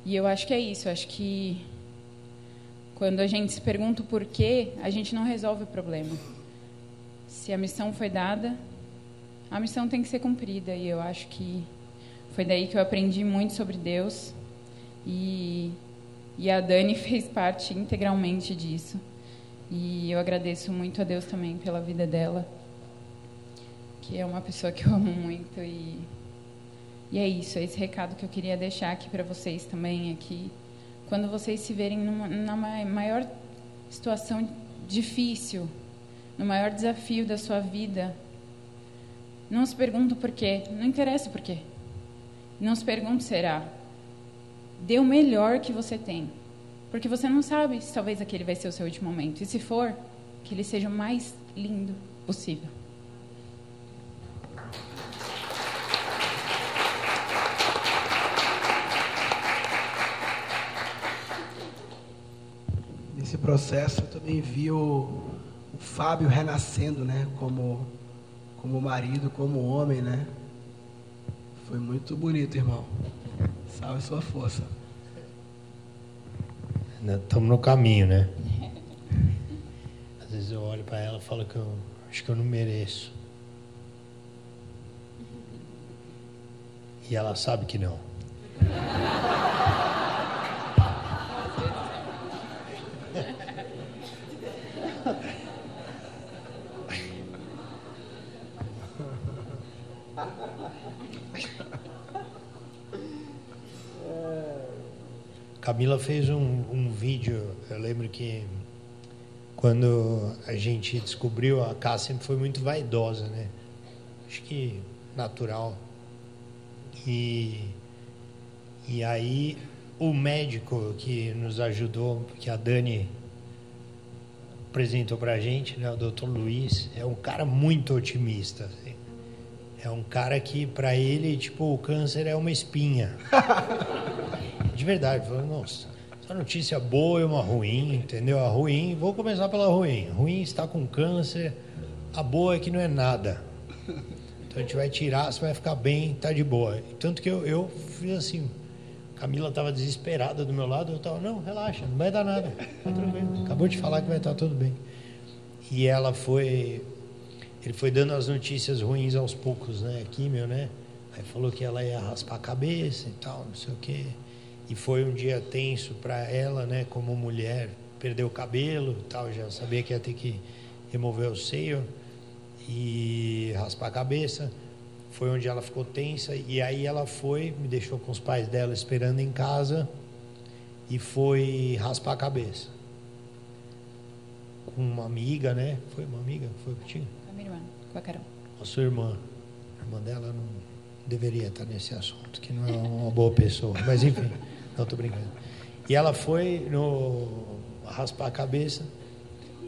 E eu acho que é isso. Eu acho que quando a gente se pergunta o porquê, a gente não resolve o problema. Se a missão foi dada, a missão tem que ser cumprida e eu acho que foi daí que eu aprendi muito sobre Deus e, e a Dani fez parte integralmente disso. E eu agradeço muito a Deus também pela vida dela, que é uma pessoa que eu amo muito e e é isso, é esse recado que eu queria deixar aqui para vocês também aqui. Quando vocês se verem numa, numa maior situação difícil, no maior desafio da sua vida, não se pergunta por quê. Não interessa por quê. Não se pergunta será. Dê o melhor que você tem. Porque você não sabe se talvez aquele vai ser o seu último momento. E se for, que ele seja o mais lindo possível. Nesse processo eu também vi o, o Fábio renascendo, né? Como como marido, como homem, né? Foi muito bonito, irmão. Salve sua força. Estamos no caminho, né? Às vezes eu olho para ela e falo que eu acho que eu não mereço. E ela sabe que não. Camila fez um, um vídeo, eu lembro que quando a gente descobriu, a Cássia sempre foi muito vaidosa, né? Acho que natural. E, e aí o médico que nos ajudou, que a Dani apresentou para a gente, né, o Dr. Luiz, é um cara muito otimista. Assim. É um cara que, para ele, tipo, o câncer é uma espinha. De verdade. Falou, nossa, essa notícia boa e uma ruim, entendeu? A ruim, vou começar pela ruim. Ruim está com câncer, a boa é que não é nada. Então a gente vai tirar, você vai ficar bem, tá de boa. Tanto que eu, eu fiz assim, Camila estava desesperada do meu lado, eu estava, não, relaxa, não vai dar nada, tá tranquilo. Acabou de falar que vai estar tudo bem. E ela foi, ele foi dando as notícias ruins aos poucos, né, químio, né? Aí falou que ela ia raspar a cabeça e tal, não sei o quê. E foi um dia tenso para ela, né, como mulher, perdeu o cabelo e tal, já sabia que ia ter que remover o seio e raspar a cabeça. Foi onde ela ficou tensa e aí ela foi, me deixou com os pais dela esperando em casa e foi raspar a cabeça. Com uma amiga, né? Foi uma amiga? Foi contigo? Com a minha irmã, com a Carol. A sua irmã. A irmã dela não deveria estar nesse assunto, que não é uma boa pessoa. Mas enfim, não estou brincando. E ela foi no raspar a cabeça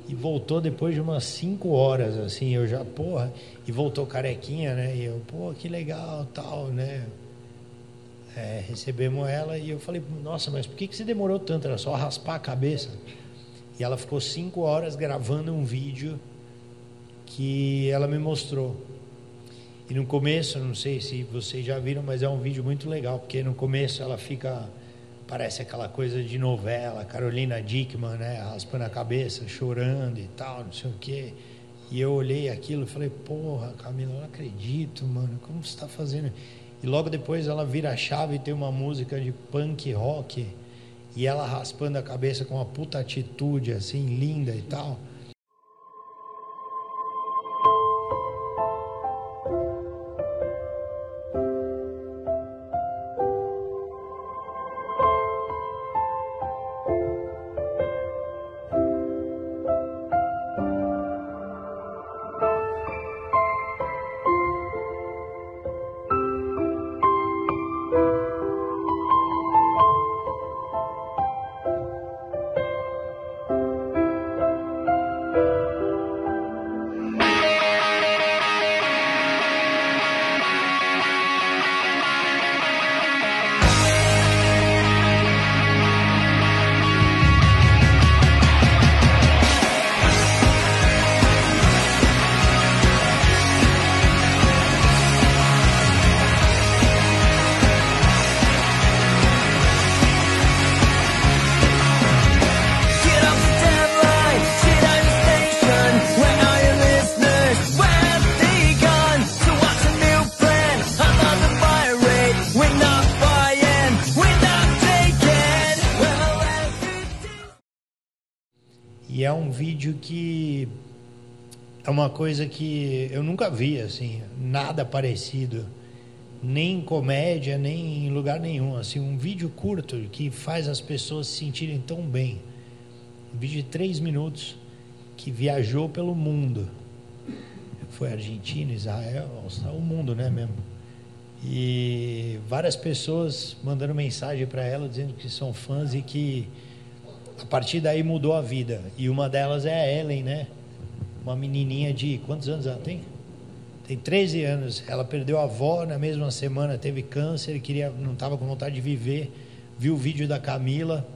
e voltou depois de umas 5 horas, assim, eu já, porra, e voltou carequinha, né? E eu, pô, que legal, tal, né? É, recebemos ela e eu falei, nossa, mas por que, que você demorou tanto? Era só raspar a cabeça? E ela ficou cinco horas gravando um vídeo que ela me mostrou. E no começo, não sei se vocês já viram, mas é um vídeo muito legal, porque no começo ela fica, parece aquela coisa de novela, Carolina Dickman, né, raspando a cabeça, chorando e tal, não sei o quê. E eu olhei aquilo e falei, porra, Camila, não acredito, mano, como você está fazendo? E logo depois ela vira a chave e tem uma música de punk rock, e ela raspando a cabeça com uma puta atitude, assim, linda e tal. Uma coisa que eu nunca vi, assim, nada parecido. Nem em comédia, nem em lugar nenhum. Assim, um vídeo curto que faz as pessoas se sentirem tão bem. Um vídeo de três minutos que viajou pelo mundo. Foi Argentina, Israel, o mundo, né mesmo? E várias pessoas mandando mensagem para ela dizendo que são fãs e que a partir daí mudou a vida. E uma delas é a Ellen, né? Uma menininha de quantos anos ela tem? Tem 13 anos. Ela perdeu a avó na mesma semana, teve câncer, queria, não estava com vontade de viver. Viu o vídeo da Camila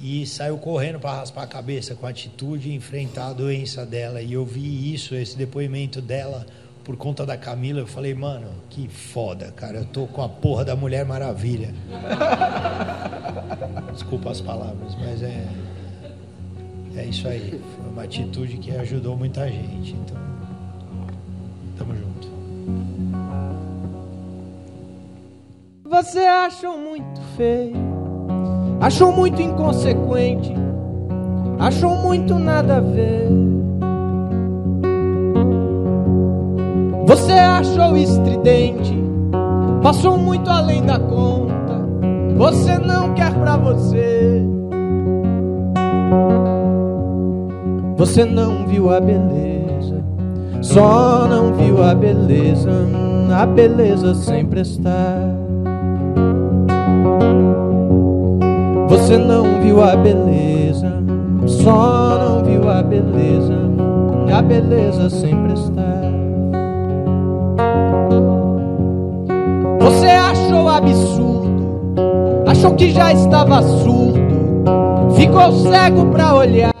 e saiu correndo para raspar a cabeça com atitude e enfrentar a doença dela. E eu vi isso, esse depoimento dela por conta da Camila. Eu falei, mano, que foda, cara. Eu tô com a porra da Mulher Maravilha. Desculpa as palavras, mas é é isso aí. Uma atitude que ajudou muita gente. Então, tamo junto. Você achou muito feio, achou muito inconsequente, achou muito nada a ver. Você achou estridente, passou muito além da conta. Você não quer pra você. Você não viu a beleza, só não viu a beleza, a beleza sempre está. Você não viu a beleza, só não viu a beleza, a beleza sempre está. Você achou absurdo, achou que já estava surdo, ficou cego pra olhar.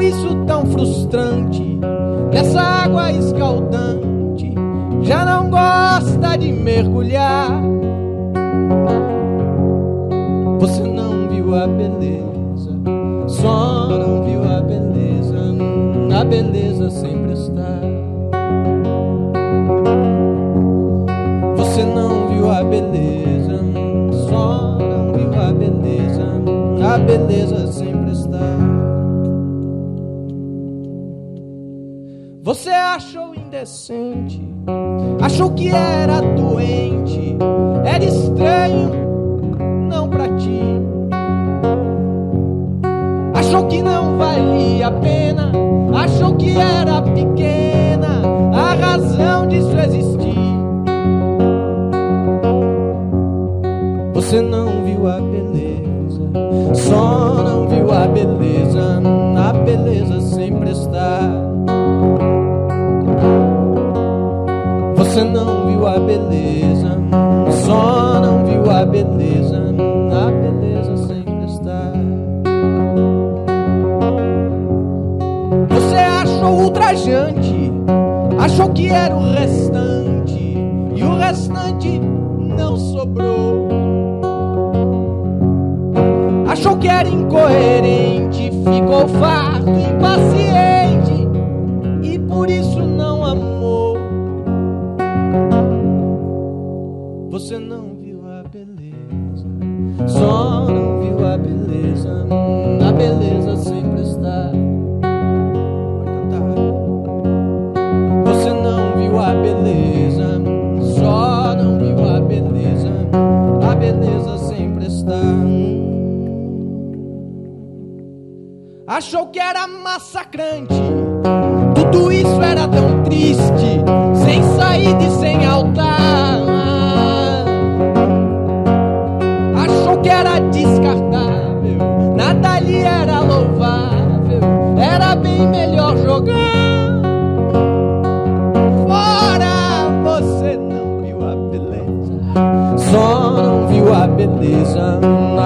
Isso tão frustrante, nessa água escaldante, já não gosta de mergulhar. Você não viu a beleza, só não viu a beleza, a beleza sempre está. Você não viu a beleza, só não viu a beleza, a beleza sempre Você achou indecente, achou que era doente, era estranho, não pra ti. Achou que não valia a pena, achou que era pequena a razão disso existir. Você não viu a beleza, só não viu a beleza, a beleza sempre está. Você achou ultrajante, achou que era o restante, e o restante não sobrou. Achou que era incoerente, ficou farto, impaciente, Achou que era massacrante, tudo isso era tão triste, sem saída e sem altar. Achou que era descartável, nada ali era louvável, era bem melhor jogar. Fora você não viu a beleza, só não viu a beleza,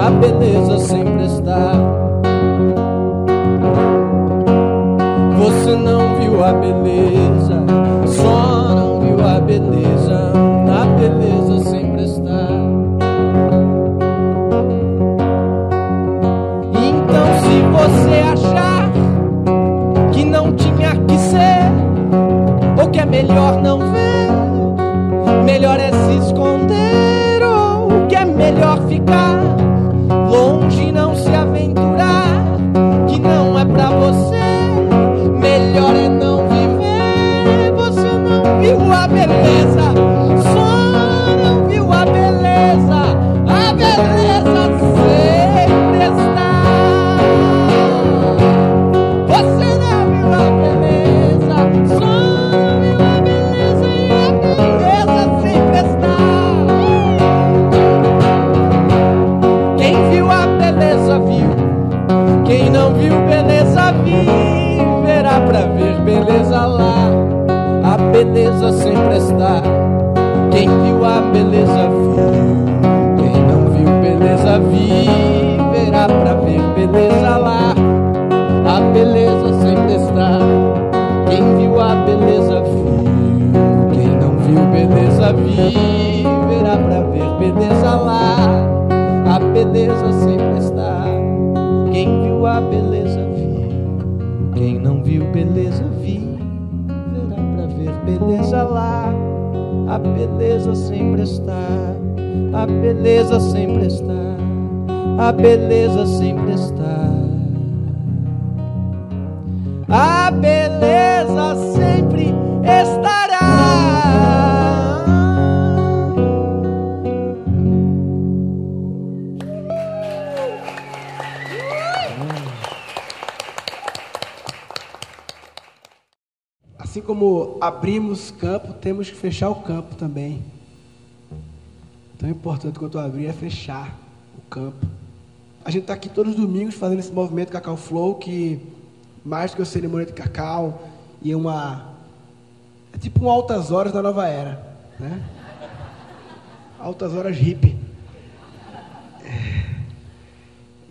a beleza sempre está. Não viu a beleza, beleza sempre está. A beleza sempre está. A beleza sempre está. A beleza abrimos campo, temos que fechar o campo também. Tão importante quanto abrir é fechar o campo. A gente está aqui todos os domingos fazendo esse movimento Cacau Flow, que mais do que uma cerimônia de cacau e uma É tipo um altas horas da nova era, né? Altas horas hippie.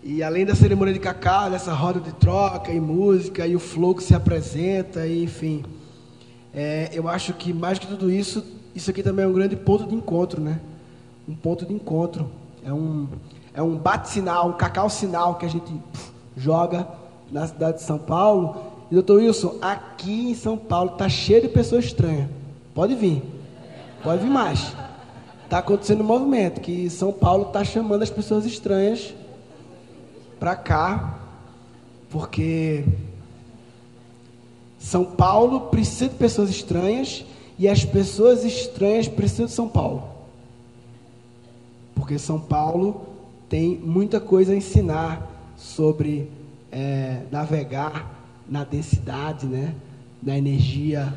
E além da cerimônia de cacau, dessa roda de troca e música e o flow que se apresenta, e, enfim, é, eu acho que mais que tudo isso, isso aqui também é um grande ponto de encontro, né? Um ponto de encontro. É um, é um bate-sinal, um cacau-sinal que a gente pff, joga na cidade de São Paulo. E, doutor Wilson, aqui em São Paulo está cheio de pessoas estranhas. Pode vir. Pode vir mais. Está acontecendo um movimento que São Paulo está chamando as pessoas estranhas para cá, porque São Paulo precisa de pessoas estranhas e as pessoas estranhas precisam de São Paulo. Porque São Paulo tem muita coisa a ensinar sobre é, navegar na densidade, né? na energia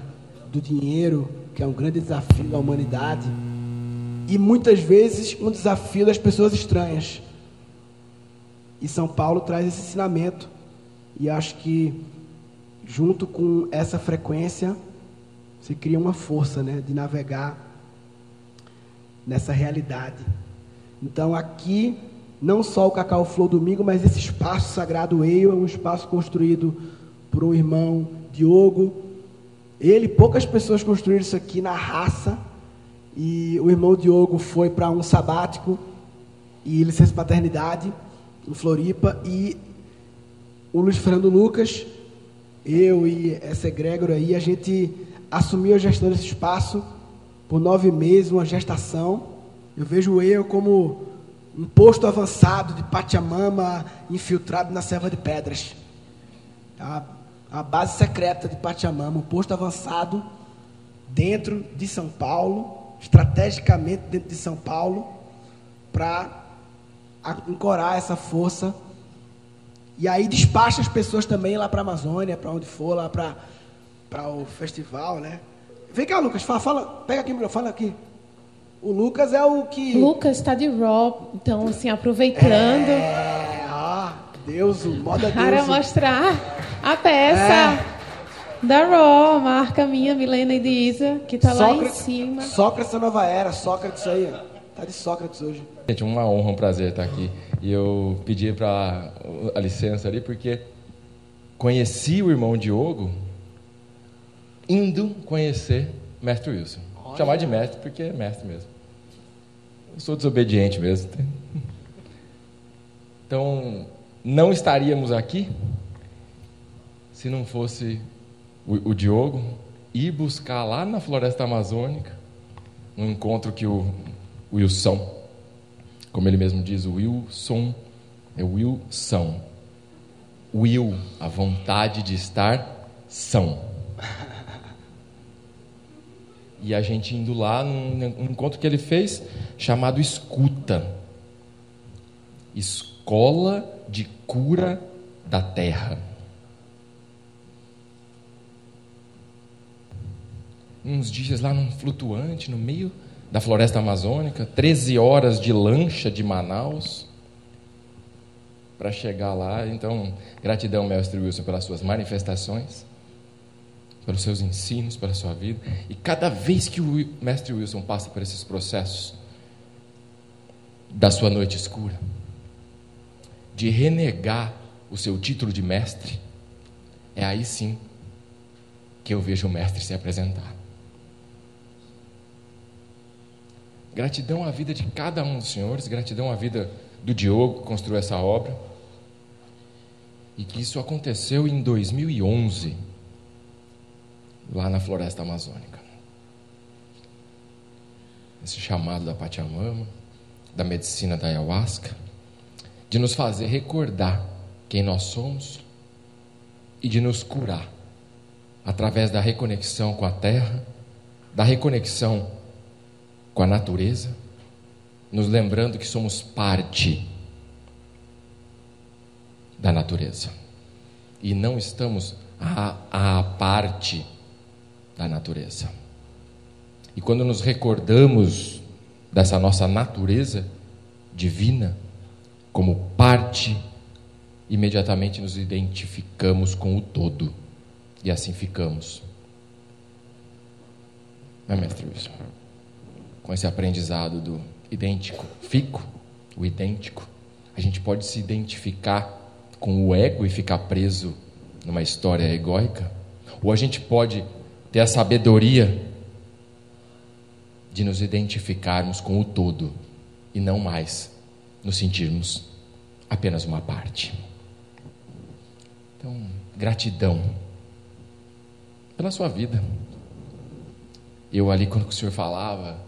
do dinheiro, que é um grande desafio da humanidade. E muitas vezes um desafio das pessoas estranhas. E São Paulo traz esse ensinamento. E acho que, junto com essa frequência, se cria uma força né, de navegar nessa realidade. Então, aqui, não só o Cacau Flow Domingo, mas esse espaço sagrado Eu é um espaço construído por um irmão, Diogo. Ele, poucas pessoas construíram isso aqui na raça. E o irmão Diogo foi para um sabático e licença paternidade em Floripa. E o Luiz Fernando Lucas, eu e essa egrégora aí, a gente assumiu a gestão desse espaço por nove meses, uma gestação. Eu vejo eu como um posto avançado de Pachamama infiltrado na selva de pedras. A, a base secreta de Pachamama, um posto avançado dentro de São Paulo, estrategicamente dentro de São Paulo, para ancorar essa força. E aí despacha as pessoas também lá para a Amazônia, para onde for, lá para o festival, né? Vem cá, Lucas, fala, fala pega aqui, fala aqui. O Lucas é o que. Lucas está de Raw, então, assim, aproveitando. É, ó, Deus, o moda Para Deus. mostrar a peça da Raw, marca minha, Milena e de Isa, que está lá em cima. Sócrates da nova era, Sócrates aí, ó. Tá de Sócrates hoje. Gente, uma honra, um prazer estar aqui. E eu pedi para a licença ali porque conheci o irmão Diogo indo conhecer Mestre Wilson. Chamar de mestre porque é mestre mesmo. Eu sou desobediente mesmo. Então, não estaríamos aqui se não fosse o, o Diogo ir buscar lá na floresta amazônica um encontro que o Wilson, como ele mesmo diz, Wilson, é Wilson. Will, a vontade de estar são. E a gente indo lá num encontro que ele fez chamado Escuta. Escola de Cura da Terra. Uns dias lá num flutuante, no meio da floresta amazônica, 13 horas de lancha de Manaus para chegar lá. Então, gratidão, mestre Wilson, pelas suas manifestações, pelos seus ensinos, pela sua vida. E cada vez que o mestre Wilson passa por esses processos da sua noite escura, de renegar o seu título de mestre, é aí sim que eu vejo o mestre se apresentar. Gratidão à vida de cada um dos senhores, gratidão à vida do Diogo que construiu essa obra. E que isso aconteceu em 2011, lá na floresta amazônica. Esse chamado da Pachamama, da medicina da ayahuasca, de nos fazer recordar quem nós somos e de nos curar através da reconexão com a terra, da reconexão com a natureza, nos lembrando que somos parte da natureza e não estamos à, à parte da natureza. E quando nos recordamos dessa nossa natureza divina como parte, imediatamente nos identificamos com o todo e assim ficamos. né, mestre Wilson? Com esse aprendizado do idêntico, fico, o idêntico, a gente pode se identificar com o ego e ficar preso numa história egóica? Ou a gente pode ter a sabedoria de nos identificarmos com o todo e não mais nos sentirmos apenas uma parte. Então, gratidão pela sua vida. Eu ali, quando o senhor falava,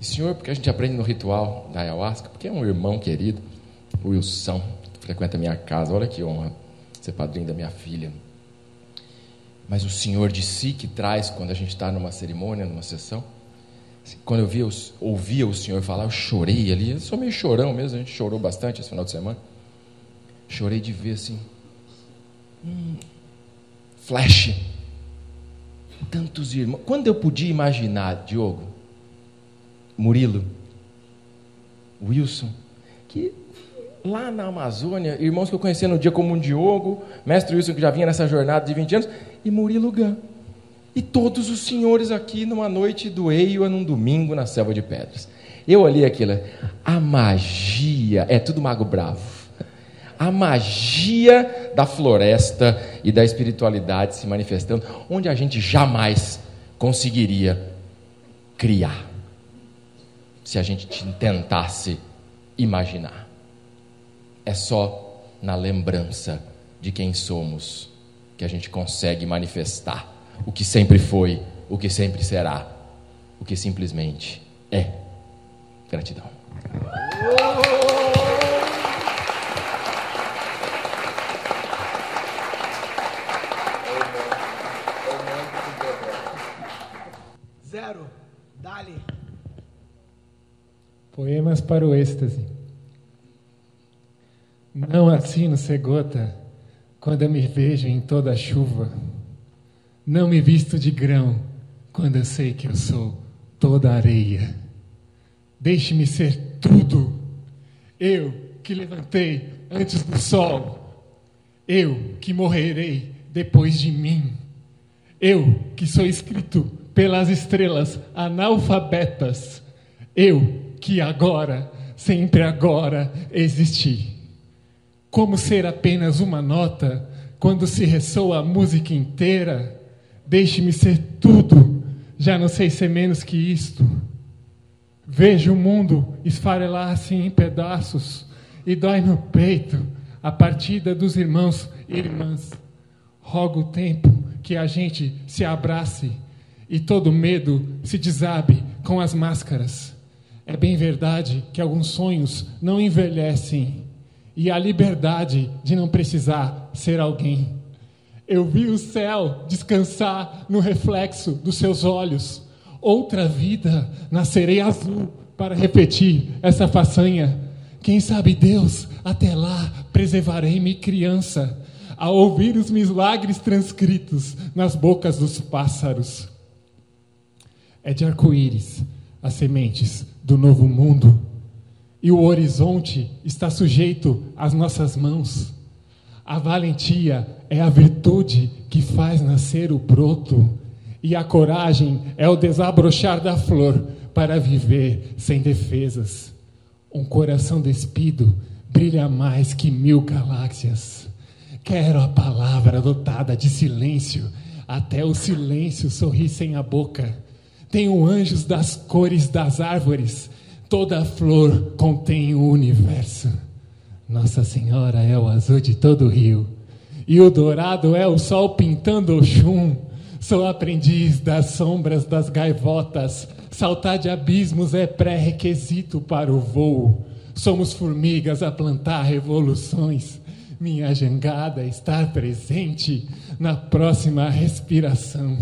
e senhor, porque a gente aprende no ritual da ayahuasca, porque é um irmão querido, o Wilson, que frequenta a minha casa, olha que honra ser padrinho da minha filha. Mas o senhor de si que traz quando a gente está numa cerimônia, numa sessão, assim, quando eu via, ouvia o senhor falar, eu chorei ali, eu sou meio chorão mesmo, a gente chorou bastante esse final de semana. Chorei de ver assim, hum, flash, tantos irmãos. Quando eu podia imaginar, Diogo, Murilo, Wilson, que lá na Amazônia, irmãos que eu conhecia no dia como um Diogo, mestre Wilson que já vinha nessa jornada de 20 anos, e Murilo Gan. E todos os senhores aqui numa noite do Eiua, num domingo na selva de pedras. Eu olhei aquilo, a magia, é tudo mago bravo. A magia da floresta e da espiritualidade se manifestando, onde a gente jamais conseguiria criar, se a gente tentasse imaginar. É só na lembrança de quem somos que a gente consegue manifestar o que sempre foi, o que sempre será, o que simplesmente é. Gratidão. Zero. Dali. Poemas para o êxtase. Não assino ser gota quando eu me vejo em toda a chuva. Não me visto de grão quando eu sei que eu sou toda areia. Deixe-me ser tudo. Eu que levantei antes do sol. Eu que morrerei depois de mim. Eu que sou escrito pelas estrelas analfabetas. Eu que agora, sempre agora, existi. Como ser apenas uma nota quando se ressoa a música inteira? Deixe-me ser tudo, já não sei ser menos que isto. Vejo o mundo esfarelar-se em pedaços e dói no peito a partida dos irmãos e irmãs. Rogo o tempo que a gente se abrace e todo medo se desabe com as máscaras. É bem verdade que alguns sonhos não envelhecem e a liberdade de não precisar ser alguém. Eu vi o céu descansar no reflexo dos seus olhos. Outra vida nascerei azul para repetir essa façanha. Quem sabe Deus, até lá, preservarei-me criança, a ouvir os milagres transcritos nas bocas dos pássaros. É de arco-íris as sementes do novo mundo, e o horizonte está sujeito às nossas mãos. A valentia é a virtude que faz nascer o broto, e a coragem é o desabrochar da flor para viver sem defesas. Um coração despido brilha mais que mil galáxias. Quero a palavra dotada de silêncio, até o silêncio sorri sem a boca. Tenho anjos das cores das árvores, toda flor contém o universo. Nossa Senhora é o azul de todo o rio, e o dourado é o sol pintando o chum. Sou aprendiz das sombras das gaivotas, saltar de abismos é pré-requisito para o voo. Somos formigas a plantar revoluções. Minha jangada estar presente na próxima respiração.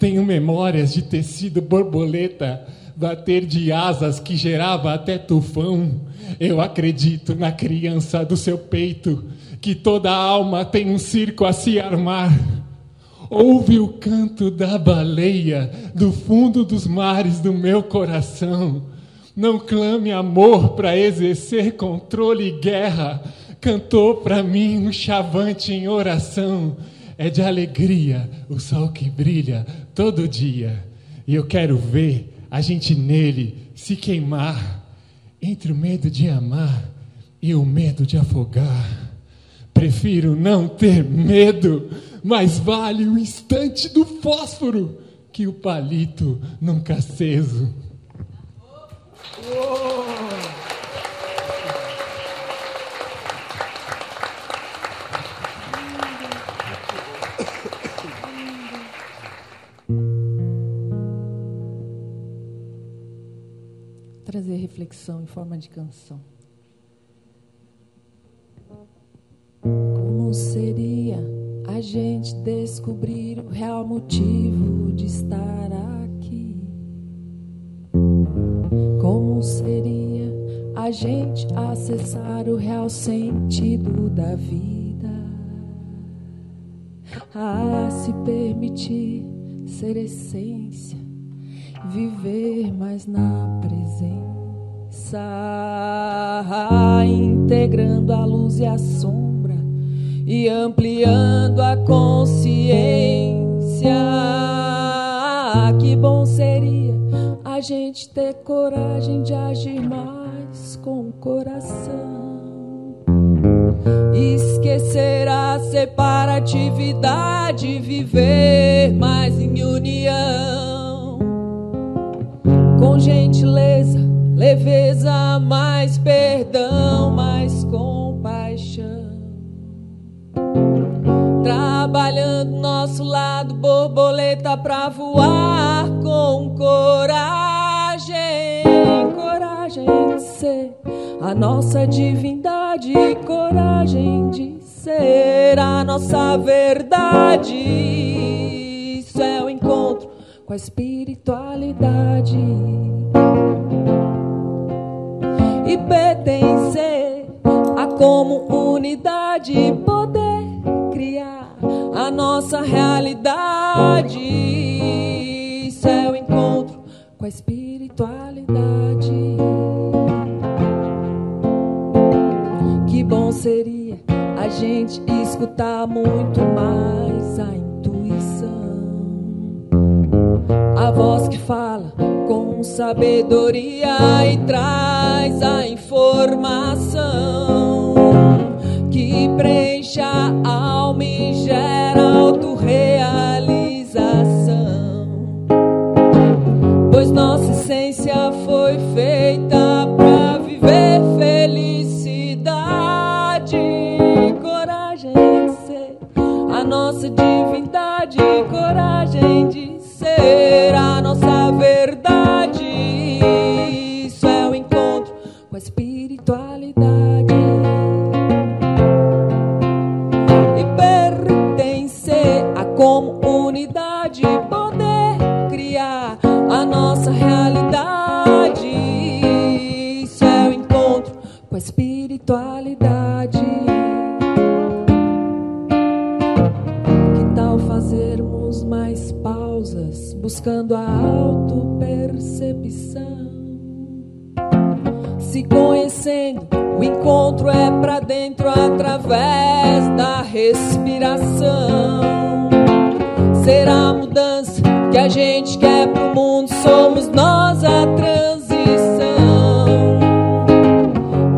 Tenho memórias de tecido borboleta, bater de asas que gerava até tufão. Eu acredito na criança do seu peito, que toda alma tem um circo a se armar. Ouve o canto da baleia do fundo dos mares do meu coração. Não clame amor para exercer controle e guerra. Cantou para mim um chavante em oração. É de alegria o sol que brilha todo dia. E eu quero ver a gente nele se queimar entre o medo de amar e o medo de afogar. Prefiro não ter medo, mas vale o instante do fósforo que o palito nunca aceso. Trazer reflexão em forma de canção. Como seria a gente descobrir o real motivo de estar aqui? Como seria a gente acessar o real sentido da vida? A se permitir ser essência, viver mais na presença, integrando a luz e a sombra e ampliando a consciência. Que bom seria a gente ter coragem de agir mais com o coração. Esquecer a separatividade, viver mais em união. Com gentileza, leveza, mais perdão, mais compaixão. Trabalhando nosso lado, borboleta pra voar com coragem, coragem de ser a nossa divindade, coragem de ser a nossa verdade. Isso é o encontro com a espiritualidade e pertencer a comunidade, poder criar a nossa realidade. Isso é o encontro com a espiritualidade. Que bom seria a gente escutar muito mais a intuição, a voz que fala com sabedoria e traz a informação que preenche a alma e gera autorrealização. Pois nossa essência foi feita para viver felicidade, coragem de ser a nossa divindade, coragem de ser a nossa verdade. Isso é o encontro com a espiritualidade e pertencer à comunidade, poder criar a nossa realidade. Isso é o encontro com a espiritualidade. Buscando a autopercepção? Se conhecendo, o encontro é pra dentro através da respiração. Será a mudança que a gente quer pro mundo, somos nós a transição.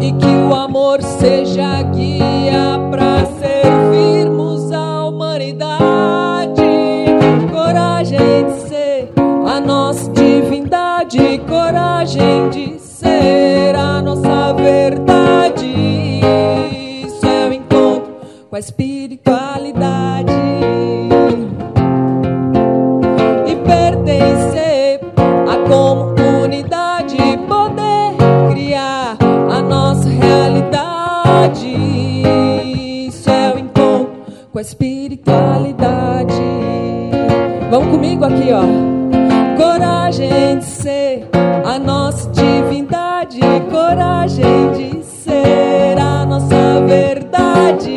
E que o amor seja a guia coragem de ser a nossa verdade. Isso é o encontro com a espiritualidade e pertencer à comunidade, poder criar a nossa realidade. Isso é o encontro com a espiritualidade. Vamos comigo aqui, ó. Coragem de ser a nossa divindade, coragem de ser a nossa verdade.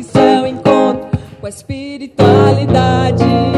Isso é o encontro com a espiritualidade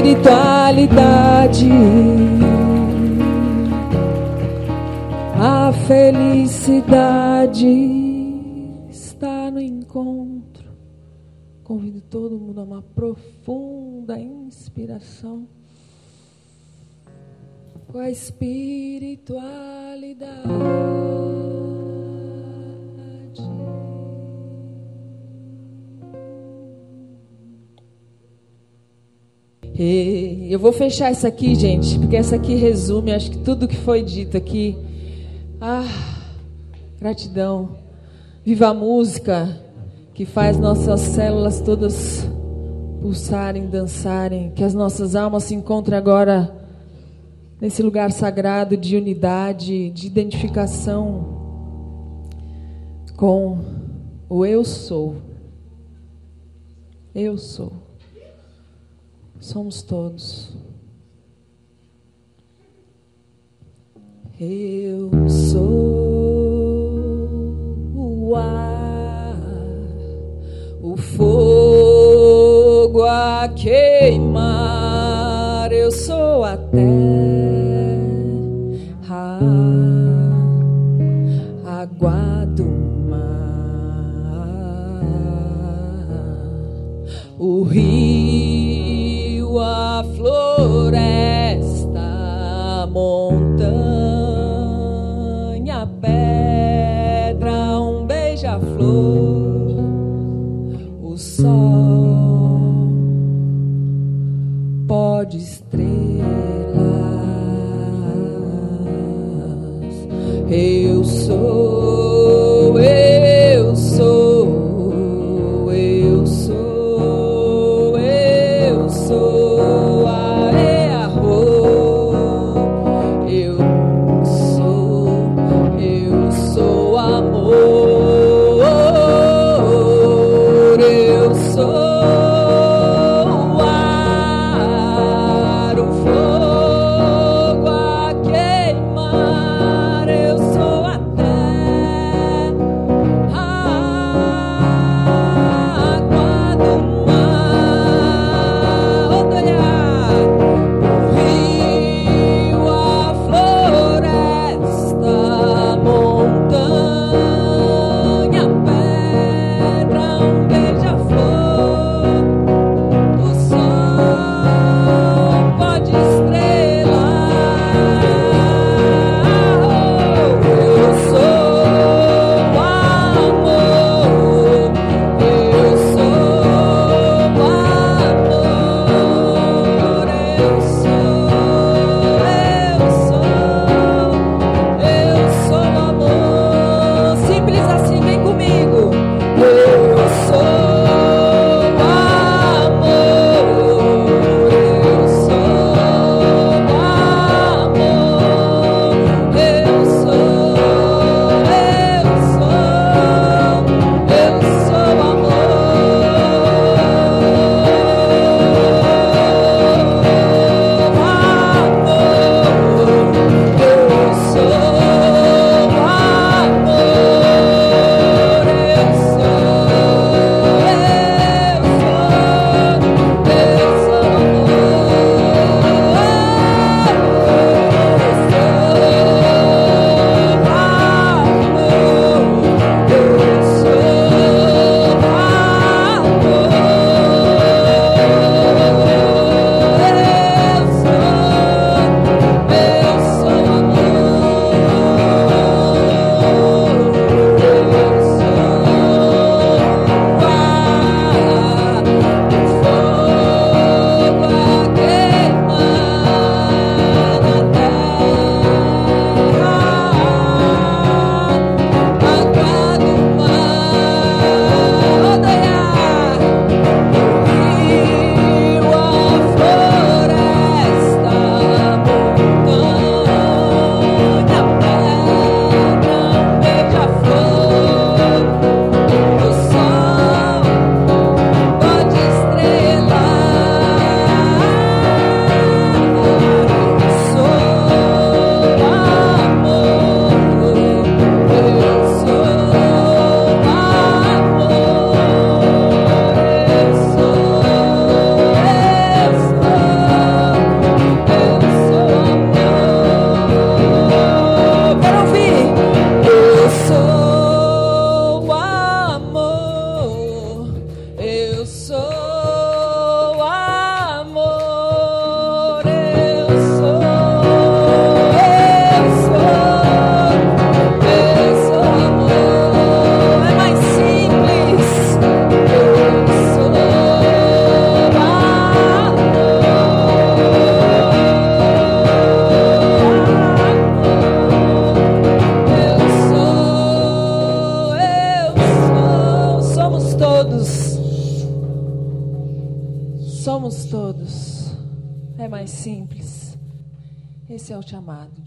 espiritualidade. A felicidade está no encontro. Convido todo mundo a uma profunda inspiração com a espiritualidade. E eu vou fechar essa aqui, gente, porque essa aqui resume, acho que tudo que foi dito aqui. Ah, gratidão. Viva a música que faz nossas células todas pulsarem, dançarem, que as nossas almas se encontrem agora nesse lugar sagrado de unidade, de identificação com o eu sou. Eu sou. Somos todos. Eu sou o ar, o fogo a queimar. Eu sou a terra, a água do mar, o rio, floresta, montanha,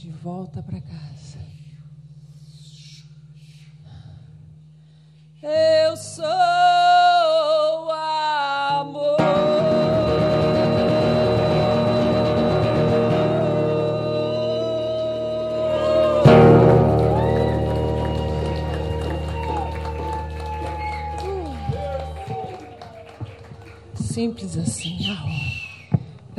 de volta para casa. Eu sou amor. Simples assim.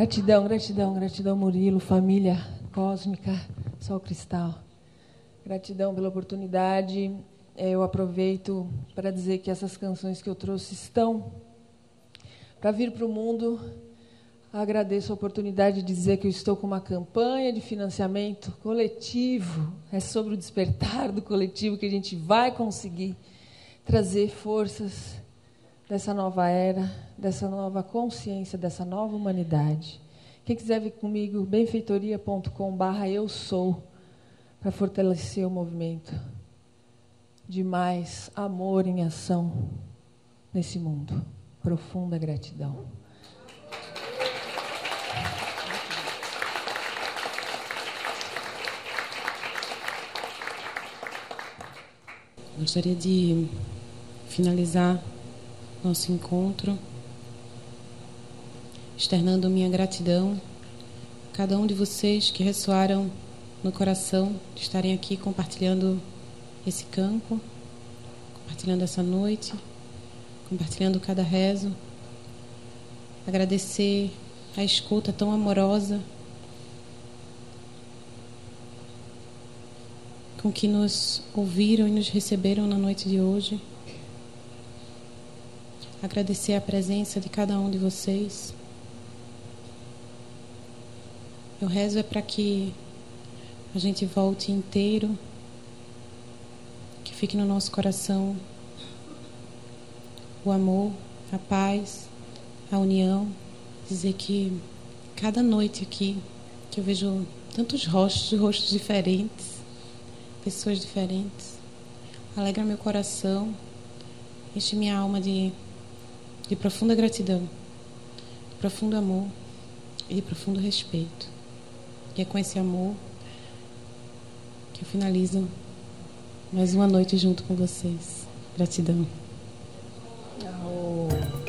Gratidão, gratidão, gratidão, Murilo, família cósmica, Sol Cristal. Gratidão pela oportunidade. Eh, Eu aproveito para dizer que essas canções que eu trouxe estão para vir para o mundo. Agradeço a oportunidade de dizer que eu estou com uma campanha de financiamento coletivo. É sobre o despertar do coletivo que a gente vai conseguir trazer forças dessa nova era, dessa nova consciência, dessa nova humanidade. Quem quiser vir comigo, benfeitoria.com/barra eu sou, para fortalecer o movimento de mais amor em ação nesse mundo. Profunda gratidão. Gostaria de finalizar nosso encontro externando minha gratidão a cada um de vocês que ressoaram no coração de estarem aqui compartilhando esse campo, compartilhando essa noite, compartilhando cada rezo. Agradecer a escuta tão amorosa com que nos ouviram e nos receberam na noite de hoje. Agradecer a presença de cada um de vocês. Eu rezo é para que a gente volte inteiro, que fique no nosso coração o amor, a paz, a união. Dizer que cada noite aqui, que eu vejo tantos rostos, rostos diferentes, pessoas diferentes, alegra meu coração, enche minha alma de, de profunda gratidão, de profundo amor e de profundo respeito. E é com esse amor que eu finalizo mais uma noite junto com vocês. Gratidão. Oh.